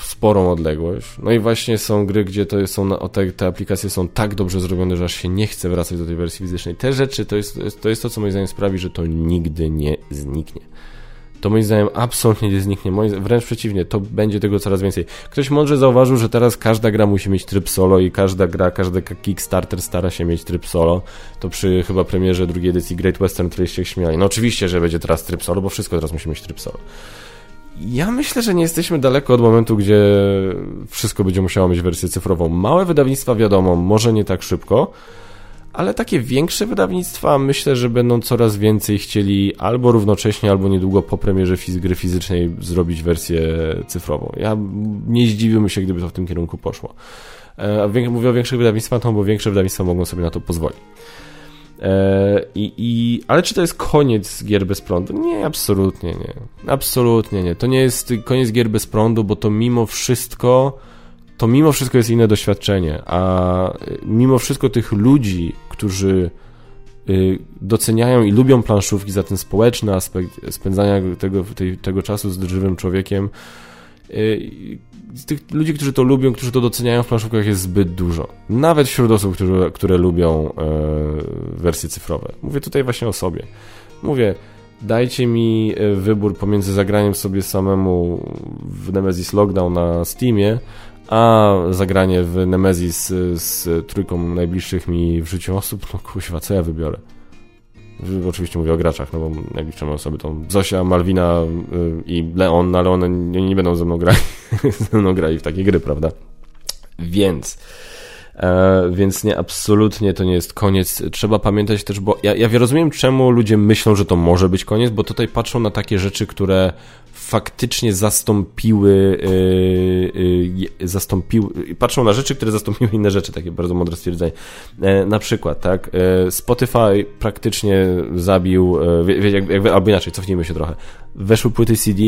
sporą odległość. No i właśnie są gry, gdzie to są, te, te aplikacje są tak dobrze zrobione, że aż się nie chce wracać do tej wersji fizycznej. Te rzeczy to jest, to jest to, co moim zdaniem sprawi, że to nigdy nie zniknie to moim zdaniem absolutnie nie zniknie. Moim, wręcz przeciwnie, to będzie tego coraz więcej. Ktoś mądrze zauważył, że teraz każda gra musi mieć tryb solo i każda gra, każdy Kickstarter stara się mieć tryb solo. To przy chyba premierze drugiej edycji Great Western Trail się śmiali. No oczywiście, że będzie teraz tryb solo, bo wszystko teraz musi mieć tryb solo. Ja myślę, że nie jesteśmy daleko od momentu, gdzie wszystko będzie musiało mieć wersję cyfrową. Małe wydawnictwa, wiadomo, może nie tak szybko, ale takie większe wydawnictwa myślę, że będą coraz więcej chcieli albo równocześnie, albo niedługo po premierze gry fizycznej zrobić wersję cyfrową. Ja nie zdziwiłbym się, gdyby to w tym kierunku poszło. E, mówię o większych wydawnictwach, no bo większe wydawnictwa mogą sobie na to pozwolić. E, i, i, ale czy to jest koniec gier bez prądu? Nie, absolutnie nie. Absolutnie nie. To nie jest koniec gier bez prądu, bo to mimo wszystko to mimo wszystko jest inne doświadczenie, a mimo wszystko tych ludzi, którzy y, doceniają i lubią planszówki za ten społeczny aspekt spędzania tego, tej, tego czasu z żywym człowiekiem, y, tych ludzi, którzy to lubią, którzy to doceniają w planszówkach jest zbyt dużo. Nawet wśród osób, które, które lubią e, wersje cyfrowe. Mówię tutaj właśnie o sobie. Mówię, dajcie mi e, wybór pomiędzy zagraniem sobie samemu w Nemesis Lockdown na Steamie, a zagranie w Nemesis z trójką najbliższych mi w życiu osób, no kuźwa, co ja wybiorę? Oczywiście mówię o graczach, no bo najbliższe osoby to Zosia, Malwina y, i Leon, ale one nie, nie będą ze mną grali, *laughs* ze mną grali w takie gry, prawda? Więc... E, więc nie, absolutnie to nie jest koniec. Trzeba pamiętać też, bo ja, ja rozumiem, czemu ludzie myślą, że to może być koniec, bo tutaj patrzą na takie rzeczy, które faktycznie zastąpiły, yy, yy, zastąpiły, patrzą na rzeczy, które zastąpiły inne rzeczy, takie bardzo mądre stwierdzenie. E, na przykład, tak, e, Spotify praktycznie zabił, e, wie, jak, jak, albo inaczej, cofnijmy się trochę. Weszły płyty CD,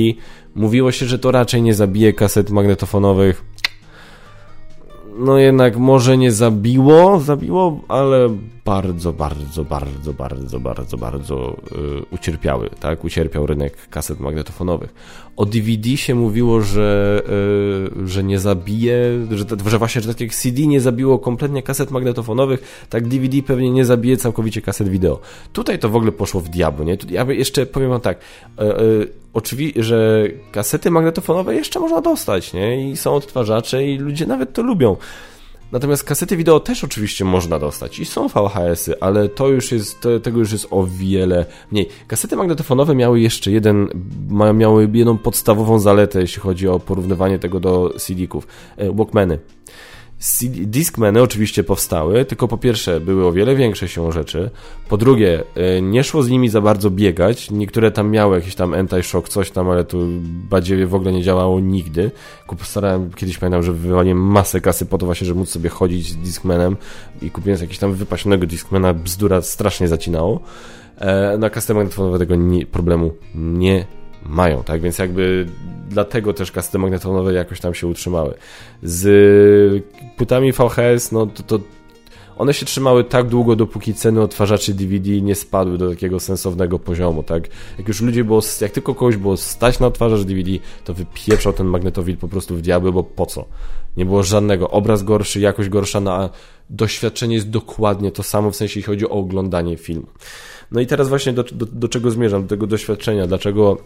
mówiło się, że to raczej nie zabije kaset magnetofonowych, no jednak może nie zabiło, zabiło, ale bardzo, bardzo, bardzo, bardzo, bardzo, bardzo yy, ucierpiały, tak? Ucierpiał rynek kaset magnetofonowych. O DVD się mówiło, że, yy, że nie zabije, że, że właśnie, że tak jak CD nie zabiło kompletnie kaset magnetofonowych, tak DVD pewnie nie zabije całkowicie kaset wideo. Tutaj to w ogóle poszło w diabło, nie? Ja jeszcze powiem wam tak, yy, oczywiście, że kasety magnetofonowe jeszcze można dostać, nie? I są odtwarzacze i ludzie nawet to lubią. Natomiast kasety wideo też oczywiście można dostać i są VHS-y, ale to już jest, to, tego już jest o wiele mniej. Kasety magnetofonowe miały jeszcze jeden, miały jedną podstawową zaletę, jeśli chodzi o porównywanie tego do CD-ków. E, Walkmany. Discmany oczywiście powstały, tylko po pierwsze były o wiele większe siłą rzeczy, po drugie e, nie szło z nimi za bardzo biegać, niektóre tam miały jakiś tam anti-shock, coś tam, ale tu badziewie w ogóle nie działało nigdy. Starałem, kiedyś pamiętam, że wywaliłem masę kasy po to właśnie, żeby móc sobie chodzić z Discmanem i kupiłem jakiś tam wypasionego Discmana, bzdura strasznie zacinało. E, na custom magnetofonowe tego nie, problemu nie mają, tak? Więc jakby dlatego też kasety magnetofonowe jakoś tam się utrzymały. Z płytami VHS, no to, to one się trzymały tak długo, dopóki ceny odtwarzaczy DVD nie spadły do takiego sensownego poziomu, tak? Jak już ludzie było, jak tylko kogoś było stać na odtwarzacz DVD, to wypieprzał ten magnetowid po prostu w diabły, bo po co? Nie było żadnego. Obraz gorszy, jakość gorsza, no doświadczenie jest dokładnie to samo, w sensie jeśli chodzi o oglądanie filmu. No i teraz właśnie do, do, do czego zmierzam? Do tego doświadczenia. Dlaczego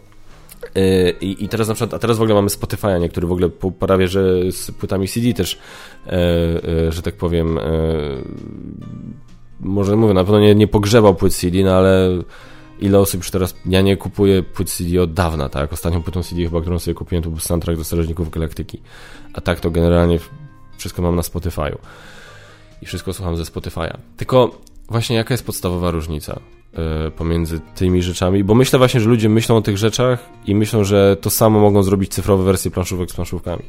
I, I teraz na przykład, a teraz w ogóle mamy Spotify'a, niektóry w ogóle prawie, że z płytami CD też, e, e, że tak powiem, e, może mówię, na pewno nie, nie pogrzebał płyt CD, no ale ile osób już teraz, ja nie kupuję płyt CD od dawna, tak? Ostatnią płytą CD chyba, którą sobie kupiłem, to był soundtrack do Strażników Galaktyki. A tak to generalnie wszystko mam na Spotify'u. I wszystko słucham ze Spotify'a. Tylko właśnie jaka jest podstawowa różnica? E, pomiędzy tymi rzeczami, bo myślę właśnie, że ludzie myślą o tych rzeczach i myślą, że to samo mogą zrobić cyfrowe wersje planszówek z planszówkami.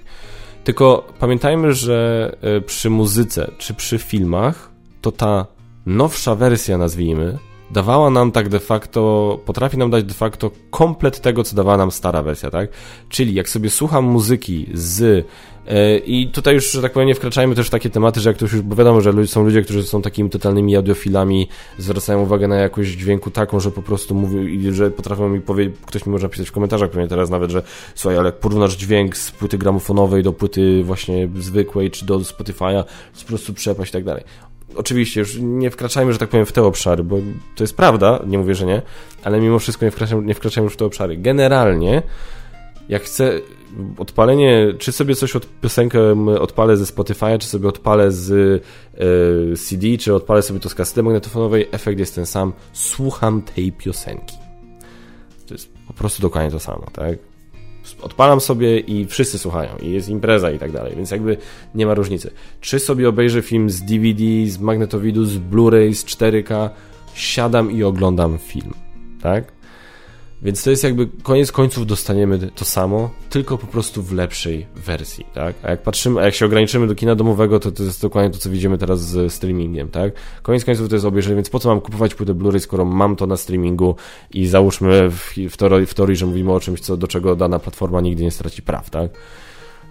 Tylko pamiętajmy, że e, przy muzyce czy przy filmach to ta nowsza wersja, nazwijmy, dawała nam tak de facto, potrafi nam dać de facto komplet tego, co dawała nam stara wersja, tak? Czyli jak sobie słucham muzyki z i tutaj już, że tak powiem, nie wkraczajmy też w takie tematy, że jak ktoś już, bo wiadomo, że są ludzie, którzy są takimi totalnymi audiofilami, zwracają uwagę na jakość dźwięku taką, że po prostu mówią i że potrafią mi powiedzieć, ktoś mi może napisać w komentarzach pewnie teraz nawet, że słuchaj, ale porównasz dźwięk z płyty gramofonowej do płyty właśnie zwykłej, czy do Spotify'a, to po prostu przepaść i tak dalej oczywiście już nie wkraczajmy, że tak powiem, w te obszary, bo to jest prawda, nie mówię, że nie, ale mimo wszystko nie wkraczajmy, nie wkraczajmy już w te obszary. Generalnie, jak chcę odpalenie, czy sobie coś od piosenkę odpalę ze Spotify'a, czy sobie odpalę z y, CD, czy odpalę sobie to z kasety magnetofonowej, efekt jest ten sam. Słucham tej piosenki. To jest po prostu dokładnie to samo, tak? odpalam sobie i wszyscy słuchają i jest impreza i tak dalej, więc jakby nie ma różnicy. Czy sobie obejrzę film z DVD, z magnetowidu, z Blu-ray, z 4K, siadam i oglądam film, tak? Więc to jest jakby koniec końców dostaniemy to samo, tylko po prostu w lepszej wersji, tak? A jak patrzymy, a jak się ograniczymy do kina domowego, to to jest dokładnie to, co widzimy teraz z streamingiem, tak? Koniec końców to jest obejrzenie, więc po co mam kupować płytę Blu-ray, skoro mam to na streamingu i załóżmy w, w, teorii, że mówimy o czymś, co, do czego dana platforma nigdy nie straci praw, tak?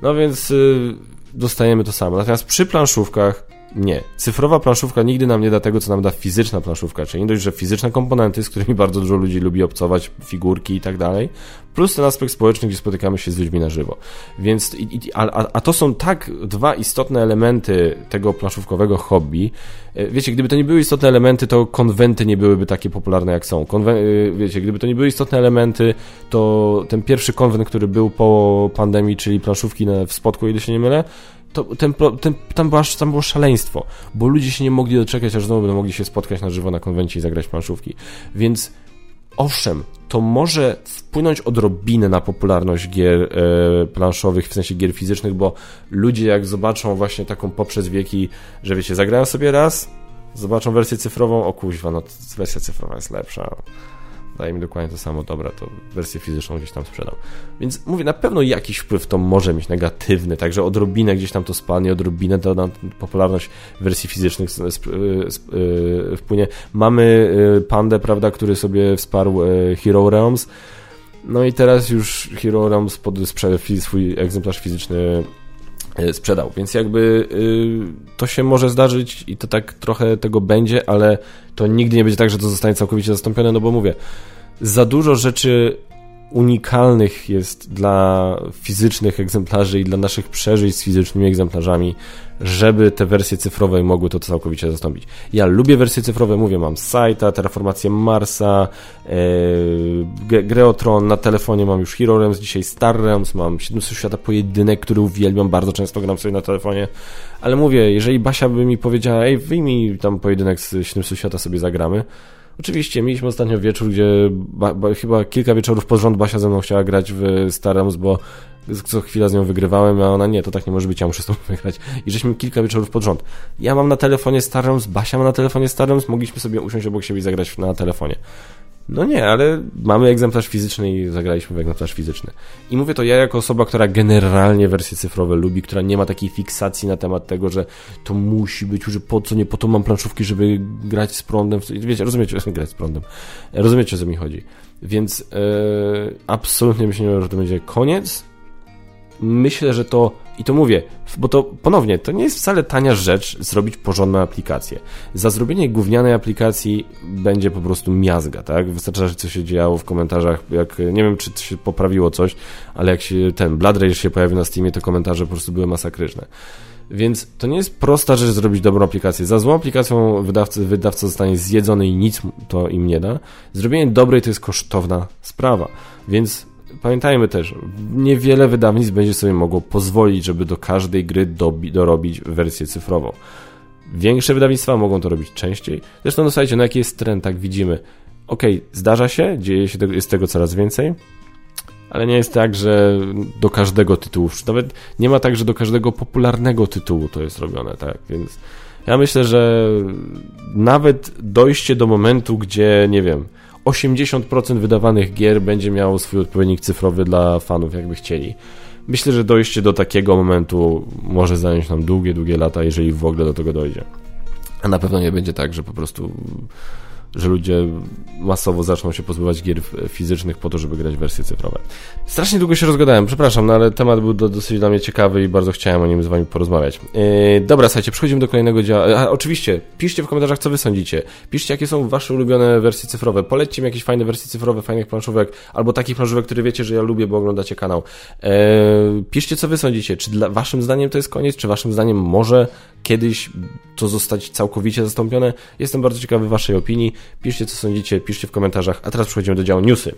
No więc y, dostajemy to samo. Natomiast przy planszówkach nie. Cyfrowa planszówka nigdy nam nie da tego, co nam da fizyczna planszówka. Czyli nie dość, że fizyczne komponenty, z którymi bardzo dużo ludzi lubi obcować, figurki i tak dalej, plus ten aspekt społeczny, gdzie spotykamy się z ludźmi na żywo. Więc, a, a to są tak dwa istotne elementy tego planszówkowego hobby. E, wiecie, gdyby to nie były istotne elementy, to konwenty nie byłyby takie popularne, jak są. E, wiecie, gdyby to nie były istotne elementy, to ten pierwszy konwent, który był po pandemii, czyli planszówki w Spodku, ile się nie mylę, to, ten, ten, tam, było, tam było szaleństwo, bo ludzie się nie mogli doczekać, aż znowu będą mogli się spotkać na żywo na konwencie i zagrać planszówki. Więc owszem, to może wpłynąć odrobinę na popularność gier e, planszowych, w sensie gier fizycznych, bo ludzie jak zobaczą właśnie taką poprzez wieki, że wiecie, zagrają sobie raz, zobaczą wersję cyfrową, o kuźwa, no wersja cyfrowa jest lepsza daje mi dokładnie to samo, dobra, to wersję fizyczną gdzieś tam sprzedam. Więc mówię, na pewno jakiś wpływ to może mieć negatywny, także odrobinę gdzieś tam to spadnie, odrobinę to na popularność wersji fizycznych y, wpłynie. Mamy y, Pandę, prawda, który sobie wsparł y, Hero Realms, no i teraz już Hero Realms pod swój egzemplarz fizyczny sprzedał, więc jakby to się może zdarzyć i to tak trochę tego będzie, ale to nigdy nie będzie tak, że to zostanie całkowicie zastąpione, no bo mówię, za dużo rzeczy unikalnych jest dla fizycznych egzemplarzy i dla naszych przeżyć z fizycznymi egzemplarzami, żeby te wersje cyfrowe mogły to całkowicie zastąpić. Ja lubię wersje cyfrowe, mówię, mam Saita, Terraformację Marsa, e, Greotron, na telefonie mam już Hero Realms, dzisiaj Star Realms, mam 700 Świata Pojedynek, który uwielbiam, bardzo często gram sobie na telefonie, ale mówię, jeżeli Basia by mi powiedziała, ej, wyjmij tam pojedynek z 700 Świata sobie zagramy, Oczywiście, mieliśmy ostatnio wieczór, gdzie ba, ba, chyba kilka wieczorów pod rząd Basia ze mną chciała grać w Starams, bo co chwila z nią wygrywałem, a ona nie, to tak nie może być, ja muszę z tobą *laughs* wygrać. I żeśmy kilka wieczorów pod rząd. Ja mam na telefonie Starams, Basia ma na telefonie Starams, mogliśmy sobie usiąść obok siebie i zagrać na telefonie. No nie, ale mamy egzemplarz fizyczny i zagraliśmy w egzemplarz fizyczny. I mówię to ja jako osoba, która generalnie wersje cyfrowe lubi, która nie ma takiej fiksacji na temat tego, że to musi być, że po co nie po to mam planszówki, żeby grać z prądem. Wiecie, rozumiecie, *laughs* grać z prądem. Rozumiecie, o co mi chodzi. Więc yy, absolutnie myślę, że to będzie koniec. Myślę, że to i to mówię, bo to ponownie, to nie jest wcale tania rzecz zrobić porządną aplikację. Za zrobienie gównianej aplikacji będzie po prostu miazga, tak? Wystarczy, że coś się działo w komentarzach, jak, nie wiem, czy się poprawiło coś, ale jak się ten Blood Rage się pojawił na Steamie, to komentarze po prostu były masakryczne. Więc to nie jest prosta rzecz zrobić dobrą aplikację. Za złą aplikacją wydawcy, wydawca zostanie zjedzony i nic to im nie da. Zrobienie dobrej to jest kosztowna sprawa. Więc pamiętajmy też, niewiele wydawnictw będzie sobie mogło pozwolić, żeby do każdej gry dobi, dorobić wersję cyfrową. Większe wydawnictwa mogą to robić częściej. Zresztą no słuchajcie, no jaki jest trend, tak widzimy. Okej, okay, zdarza się, dzieje się, jest tego coraz więcej, ale nie jest tak, że do każdego tytułu, nawet nie ma tak, że do każdego popularnego tytułu to jest robione, tak, więc ja myślę, że nawet dojście do momentu, gdzie, nie wiem, 80% wydawanych gier będzie miało swój odpowiednik cyfrowy dla fanów, jakby chcieli. Myślę, że dojście do takiego momentu może zająć nam długie, długie lata, jeżeli w ogóle do tego dojdzie. A na pewno nie będzie tak, że po prostu że ludzie masowo zaczną się pozbywać gier fizycznych po to, żeby grać w wersje cyfrowe. Strasznie długo się rozgadałem, przepraszam, no ale temat był do, dosyć dla mnie ciekawy i bardzo chciałem o nim z wami porozmawiać. Yy, dobra, słuchajcie, przechodzimy do kolejnego działu. Oczywiście, piszcie w komentarzach, co wy sądzicie. Piszcie, jakie są wasze ulubione wersje cyfrowe. Polećcie mi jakieś fajne wersje cyfrowe, fajnych planszówek, albo takich planszówek, które wiecie, że ja lubię, bo oglądacie kanał. Yy, piszcie, co wy sądzicie. Czy dla, waszym zdaniem to jest koniec? Czy waszym zdaniem może kiedyś to zostać całkowicie zastąpione? Jestem bardzo ciekawy waszej opinii. Piszcie, co sądzicie, piszcie w komentarzach. A teraz przechodzimy do działu newsy.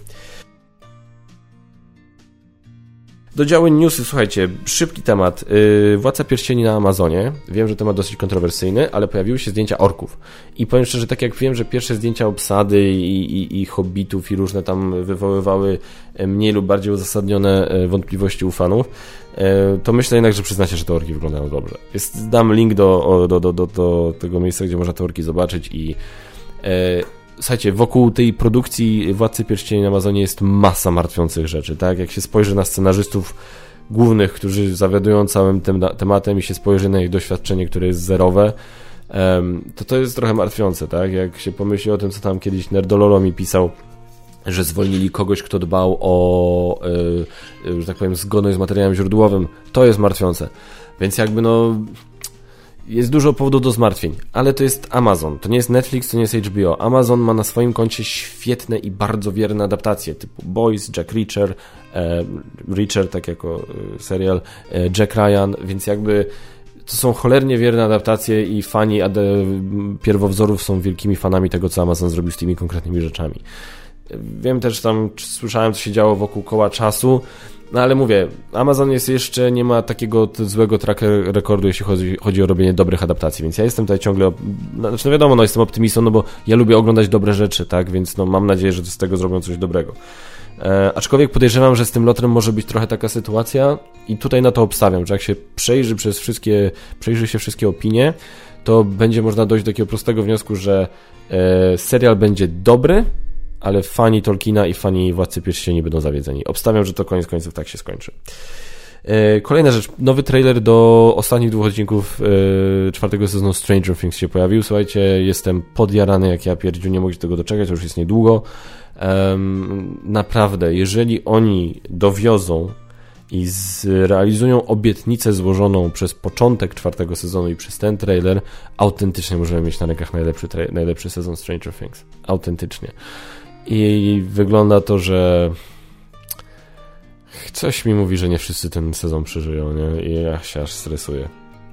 Do działu newsy, słuchajcie, szybki temat. Yy, Władca Pierścieni na Amazonie. Wiem, że temat dosyć kontrowersyjny, ale pojawiły się zdjęcia orków. I powiem szczerze, tak jak wiem, że pierwsze zdjęcia obsady i, i, i hobbitów i różne tam wywoływały e, mniej lub bardziej uzasadnione e, wątpliwości u fanów, e, to myślę jednak, że przyznacie, że te orki wyglądają dobrze. Jest, dam link do, do, do, do, do tego miejsca, gdzie można te orki zobaczyć i słuchajcie, wokół tej produkcji Władcy Pierścieni na Amazonie jest masa martwiących rzeczy, tak? Jak się spojrzy na scenarzystów głównych, którzy zawiadują całym tematem i się spojrzy na ich doświadczenie, które jest zerowe, to to jest trochę martwiące, tak? Jak się pomyśli o tym, co tam kiedyś Nerdololo mi pisał, że zwolnili kogoś, kto dbał o, yy, że tak powiem, zgodność z materiałem źródłowym, to jest martwiące. Więc jakby no, jest dużo powodów do zmartwień, ale to jest Amazon, to nie jest Netflix, to nie jest HBO. Amazon ma na swoim koncie świetne i bardzo wierne adaptacje, typu Boys, Jack Reacher, e, Reacher, tak jako e, serial, e, Jack Ryan, więc jakby to są cholernie wierne adaptacje i fani pierwowzorów są wielkimi fanami tego, co Amazon zrobił z tymi konkretnymi rzeczami. Wiem też tam, słyszałem, co się działo wokół koła czasu, no ale mówię, Amazon jest jeszcze, nie ma takiego złego track rekordu, jeśli chodzi, chodzi o robienie dobrych adaptacji, więc ja jestem tutaj ciągle, no, znaczy no wiadomo, no jestem optymistą, no bo ja lubię oglądać dobre rzeczy, tak, więc no mam nadzieję, że z tego zrobią coś dobrego. E, aczkolwiek podejrzewam, że z tym lotrem może być trochę taka sytuacja i tutaj na to obstawiam, że jak się przejrzy przez wszystkie, przejrzy się wszystkie opinie, to będzie można dojść do takiego prostego wniosku, że e, serial będzie dobry, ale fani Tolkiena i fani Władcy Pierścieni będą zawiedzeni. Obstawiam, że to koniec końców tak się skończy. E, kolejna rzecz, nowy trailer do ostatnich dwóch odcinków e, czwartego sezonu Stranger Things się pojawił. Słuchajcie, jestem podjarany jak ja pierdziu, nie mogę się tego doczekać, to już jest niedługo. Naprawdę, jeżeli oni dowiozą i zrealizują obietnicę złożoną przez początek czwartego sezonu i przez ten trailer, autentycznie możemy mieć na rękach najlepszy, najlepszy sezon Stranger Things. Autentycznie. I wygląda to, że coś mi mówi, że nie wszyscy ten sezon przeżyją, nie? I ja się aż stresuję,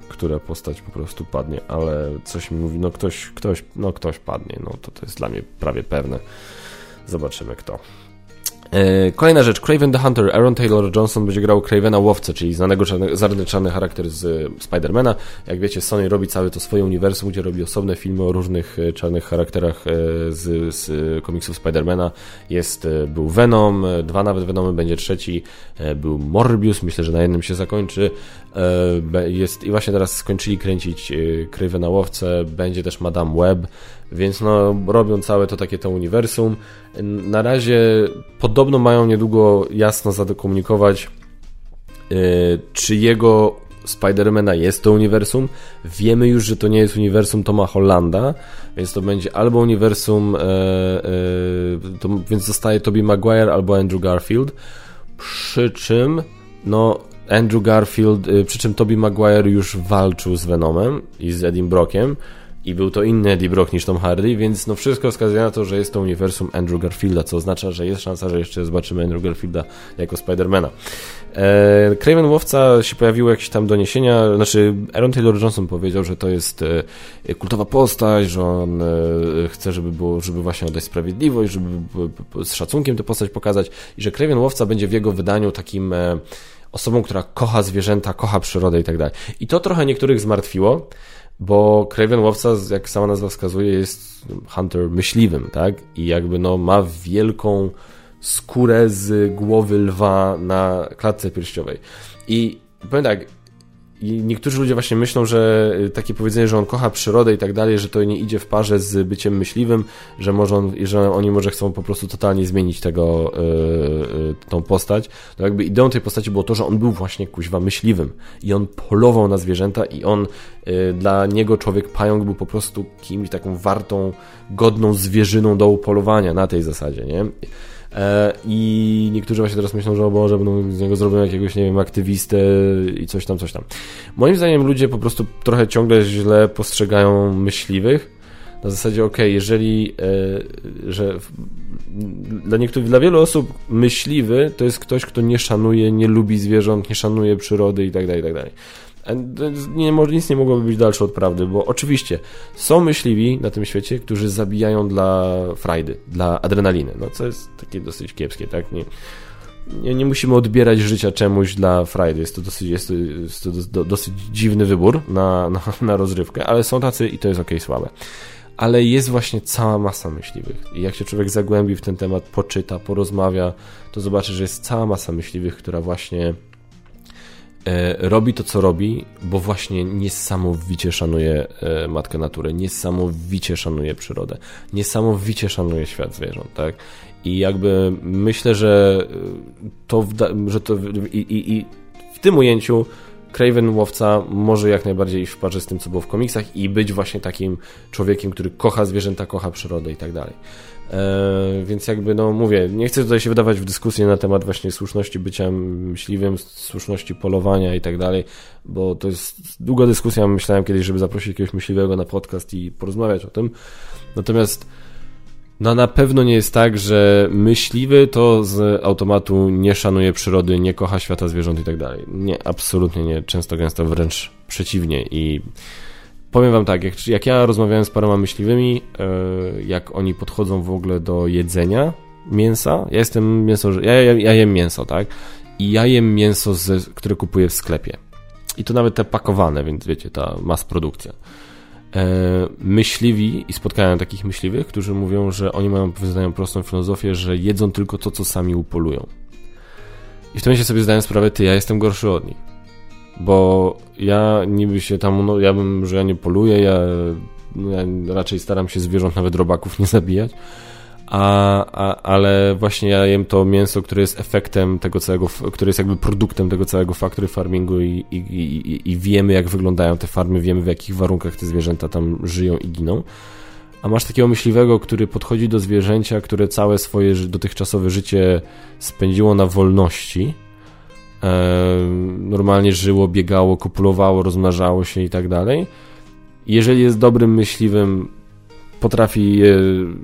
która postać po prostu padnie, ale coś mi mówi, no ktoś, ktoś, no ktoś padnie, no to to jest dla mnie prawie pewne. Zobaczymy kto. E, kolejna rzecz, Craven the Hunter. Aaron Taylor Johnson będzie grał Cravena Łowcę, czyli znanego czarny charakter z Spidermana. Jak wiecie, Sony robi całe to swoje uniwersum, gdzie robi osobne filmy o różnych e, czarnych charakterach e, z, z komiksów Spidermana. Jest, był Venom, dwa nawet Venomy, będzie trzeci. Był Morbius, myślę, że na jednym się zakończy. Jest, I właśnie teraz skończyli kręcić Cravena Łowcę. Będzie też Madame Web. Więc no, robią całe to takie to uniwersum. Na razie podobno mają niedługo jasno zakomunikować, yy, czy jego Spidermana jest to uniwersum. Wiemy już, że to nie jest uniwersum Toma Hollanda, więc to będzie albo uniwersum, e, e, to, więc zostaje Tobey Maguire albo Andrew Garfield. Przy czym, no, Andrew Garfield, e, przy czym Tobey Maguire już walczył z Venomem i z Edim Brockiem i był to inny Eddie Brock niż Tom Hardy, więc no wszystko wskazuje na to, że jest to uniwersum Andrew Garfielda, co oznacza, że jest szansa, że jeszcze zobaczymy Andrew Garfielda jako Spidermana. E, Craven Łowca się pojawiły jakieś tam doniesienia, znaczy Aaron Taylor Johnson powiedział, że to jest e, kultowa postać, że on e, chce, żeby było, żeby właśnie oddać sprawiedliwość, żeby z szacunkiem tę postać pokazać i że Craven Łowca będzie w jego wydaniu takim e, osobą, która kocha zwierzęta, kocha przyrodę i tak dalej. I to trochę niektórych zmartwiło, bo Craven Łowca, jak sama nazwa wskazuje, jest hunter myśliwym, tak? I jakby no ma wielką skórę z głowy lwa na klatce pierściowej. I powiem tak, i niektórzy ludzie właśnie myślą, że y, takie powiedzenie, że on kocha przyrodę i tak dalej, że to nie idzie w parze z byciem myśliwym, że może on, że oni może chcą po prostu totalnie zmienić tego, yy, tą postać. No jakby ideą tej postaci było to, że on był właśnie kuźwa myśliwym i on polował na zwierzęta i on yy, dla niego człowiek pająk był po prostu kimś taką wartą, godną zwierzyną do upolowania na tej zasadzie, nie? E, I niektórzy właśnie teraz myślą, że o Boże, będą z niego zrobią jakiegoś, nie wiem, aktywistę i coś tam, coś tam. Moim zdaniem ludzie po prostu trochę ciągle źle postrzegają myśliwych. Na zasadzie, ok, jeżeli, e, że dla niektórych, dla wielu osób myśliwy to jest ktoś, kto nie szanuje, nie lubi zwierząt, nie szanuje przyrody i tak dalej. Nie, nic nie mogłoby być dalsze od prawdy, bo oczywiście są myśliwi na tym świecie, którzy zabijają dla frajdy, dla adrenaliny, no co jest takie dosyć kiepskie, tak? Nie, nie, nie musimy odbierać życia czemuś dla frajdy, jest to dosyć, jest to, jest to do, dosyć dziwny wybór na, na, *laughs* na rozrywkę, ale są tacy i to jest ok, słabe. Ale jest właśnie cała masa myśliwych. I jak się człowiek zagłębi w ten temat, poczyta, porozmawia, to zobaczy, że jest cała masa myśliwych, która właśnie e, robi to, co robi, bo właśnie niesamowicie szanuje e, matkę naturę, niesamowicie szanuje przyrodę, niesamowicie szanuje świat zwierząt, tak? I jakby myślę, że to, że to i, i, i w tym ujęciu Craven łowca może jak najbardziej iść w parze z tym, co było w komiksach i być właśnie takim człowiekiem, który kocha zwierzęta, kocha przyrodę i tak dalej. E, więc jakby, no mówię, nie chcę tutaj się wydawać w dyskusję na temat właśnie słuszności bycia myśliwym, słuszności polowania i tak dalej, bo to jest długa dyskusja. Myślałem kiedyś, żeby zaprosić jakiegoś myśliwego na podcast i porozmawiać o tym. Natomiast no na pewno nie jest tak, że myśliwy to z automatu nie szanuje przyrody, nie kocha świata zwierząt i tak dalej. Nie, absolutnie nie. Często, gęsto wręcz przeciwnie i powiem wam tak, jak, jak ja rozmawiałem z paroma myśliwymi, yy, jak oni podchodzą w ogóle do jedzenia mięsa, ja jestem mięso, ja, ja, ja jem mięso, tak? I ja jem mięso, z, które kupuję w sklepie. I to nawet te pakowane, więc wiecie, ta mass produkcja. E, myśliwi i spotkałem takich myśliwych, którzy mówią, że oni mają wyznają prostą filozofię, że jedzą tylko to, co sami upolują. I w tym momencie sobie zdałem sprawę, ty, ja jestem gorszy od nich. Bo ja niby się tam, no, ja bym, że ja nie poluję, ja, ja raczej staram się zwierząt, nawet robaków nie zabijać, a, a, ale właśnie ja jem to mięso, które jest efektem tego całego, które jest jakby produktem tego całego factory farmingu i, i, i, i wiemy, jak wyglądają te farmy, wiemy, w jakich warunkach te zwierzęta tam żyją i giną. A masz takiego myśliwego, który podchodzi do zwierzęcia, które całe swoje dotychczasowe życie spędziło na wolności. E, normalnie żyło, biegało, kopulowało, rozmnażało się i tak dalej. Jeżeli jest dobrym myśliwym, potrafi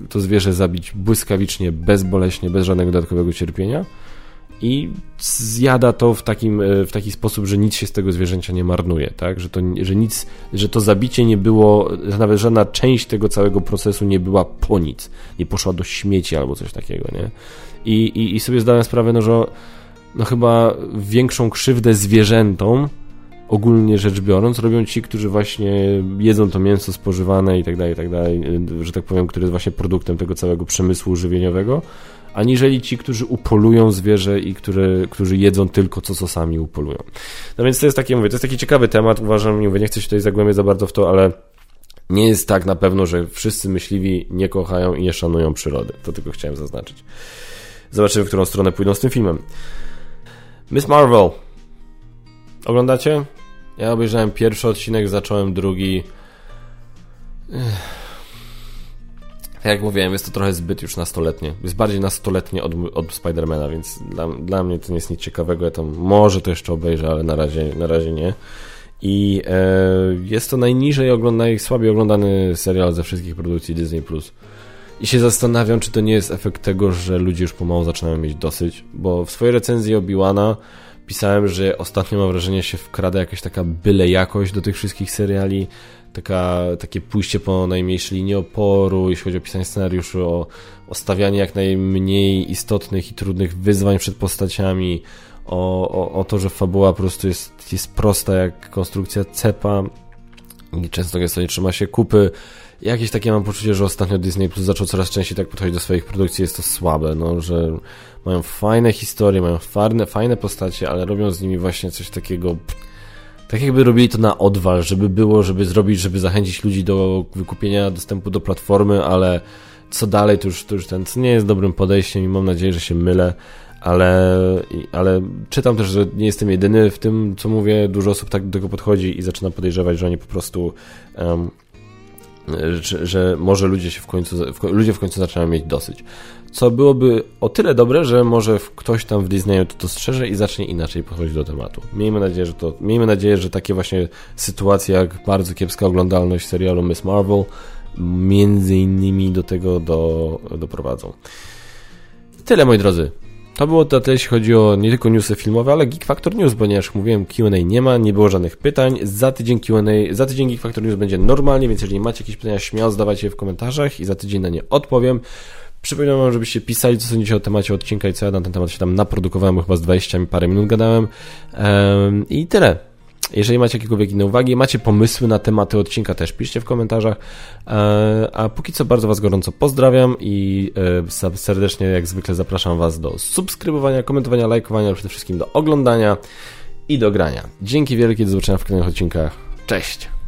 to zwierzę zabić błyskawicznie, bezboleśnie, bez żadnego dodatkowego cierpienia i zjada to w, takim, e, w taki sposób, że nic się z tego zwierzęcia nie marnuje, tak? Że to, że nic, że to zabicie nie było, nawet żadna część tego całego procesu nie była po nic, nie poszła do śmieci albo coś takiego, nie? I, i, i sobie zdałem sprawę, no, że no chyba większą krzywdę zwierzętom ogólnie rzecz biorąc, robią ci, którzy właśnie jedzą to mięso spożywane i tak dalej, i tak dalej, y, że tak powiem, które jest właśnie produktem tego całego przemysłu żywieniowego, aniżeli ci, którzy upolują zwierzę i które, którzy jedzą tylko to, co sami upolują. No więc to jest takie, mówię, to jest taki ciekawy temat, uważam, nie, mówię, nie chcę się tutaj zagłębiać za bardzo w to, ale nie jest tak na pewno, że wszyscy myśliwi nie kochają i nie szanują przyrody. To tylko chciałem zaznaczyć. Zobaczymy, w którą stronę pójdą z tym filmem. Miss Marvel. Oglądacie? Ja obejrzałem pierwszy odcinek, zacząłem drugi. Tak jak mówiłem, jest to trochę zbyt już nastoletnie. Jest bardziej nastoletnie od, od Spidermana, więc dla, dla mnie to nie jest nic ciekawego. Ja tam może to jeszcze obejrzę, ale na razie, na razie nie. I e, jest to najniżej oglądany, najsłabiej oglądany serial ze wszystkich produkcji Disney+. I się zastanawiam, czy to nie jest efekt tego, że ludzie już pomału zaczynają mieć dosyć, bo w swojej recenzji Obi-Wana pisałem, że ostatnio mam wrażenie, się wkrada jakaś taka byle jakość do tych wszystkich seriali, taka, takie pójście po najmniejszej linii oporu, jeśli chodzi o pisanie scenariuszy, o, o stawianie jak najmniej istotnych i trudnych wyzwań przed postaciami, o, o, o to, że fabuła po prostu jest, jest prosta jak konstrukcja cepa i często gęsto nie trzyma się kupy. Jakieś takie mam poczucie, że ostatnio Disney Plus zaczął coraz częściej tak podchodzić do swoich produkcji, jest to słabe, no, że mają fajne historie, mają fajne, fajne postacie, ale robią z nimi właśnie coś takiego tak jakby robili to na odwal, żeby było, żeby zrobić, żeby zachęcić ludzi do wykupienia dostępu do platformy, ale co dalej, to już, to już ten, nie jest dobrym podejściem i mam nadzieję, że się mylę, ale, ale czytam też, że nie jestem jedyny w tym, co mówię, dużo osób tak do tego podchodzi i zaczyna podejrzewać, że oni po prostu um, że, że, może ludzie się w końcu, ludzie w końcu zaczynają mieć dosyć co byłoby o tyle dobre, że może ktoś tam w Disneyu to dostrzeże i zacznie inaczej podchodzić do tematu. Miejmy nadzieję, że to, miejmy nadzieję, że takie właśnie sytuacje jak bardzo kiepska oglądalność serialu Miss Marvel między innymi do tego do, doprowadzą. Tyle moi drodzy. To było to tyle, jeśli chodzi o nie tylko newsy filmowe, ale Geek Factor News, ponieważ jak mówiłem, Q&A nie ma, nie było żadnych pytań. Za tydzień Q&A, za tydzień Geek Factor News będzie normalnie, więc jeżeli macie jakieś pytania, śmiało zadawajcie je w komentarzach i za tydzień na nie odpowiem. Przypominam wam, żebyście pisali, co sądzicie o temacie odcinka i co ja na ten temat się tam naprodukowałem, chyba z 20 parę minut gadałem. Um, I tyle. Jeżeli macie jakiekolwiek inne uwagi, macie pomysły na tematy odcinka, też piszcie w komentarzach. E, a póki co bardzo Was gorąco pozdrawiam i e, serdecznie, jak zwykle, zapraszam Was do subskrybowania, komentowania, lajkowania, przede wszystkim do oglądania. i do grania. Dzięki wielkie, do zobaczenia w kolejnych odcinkach. Cześć!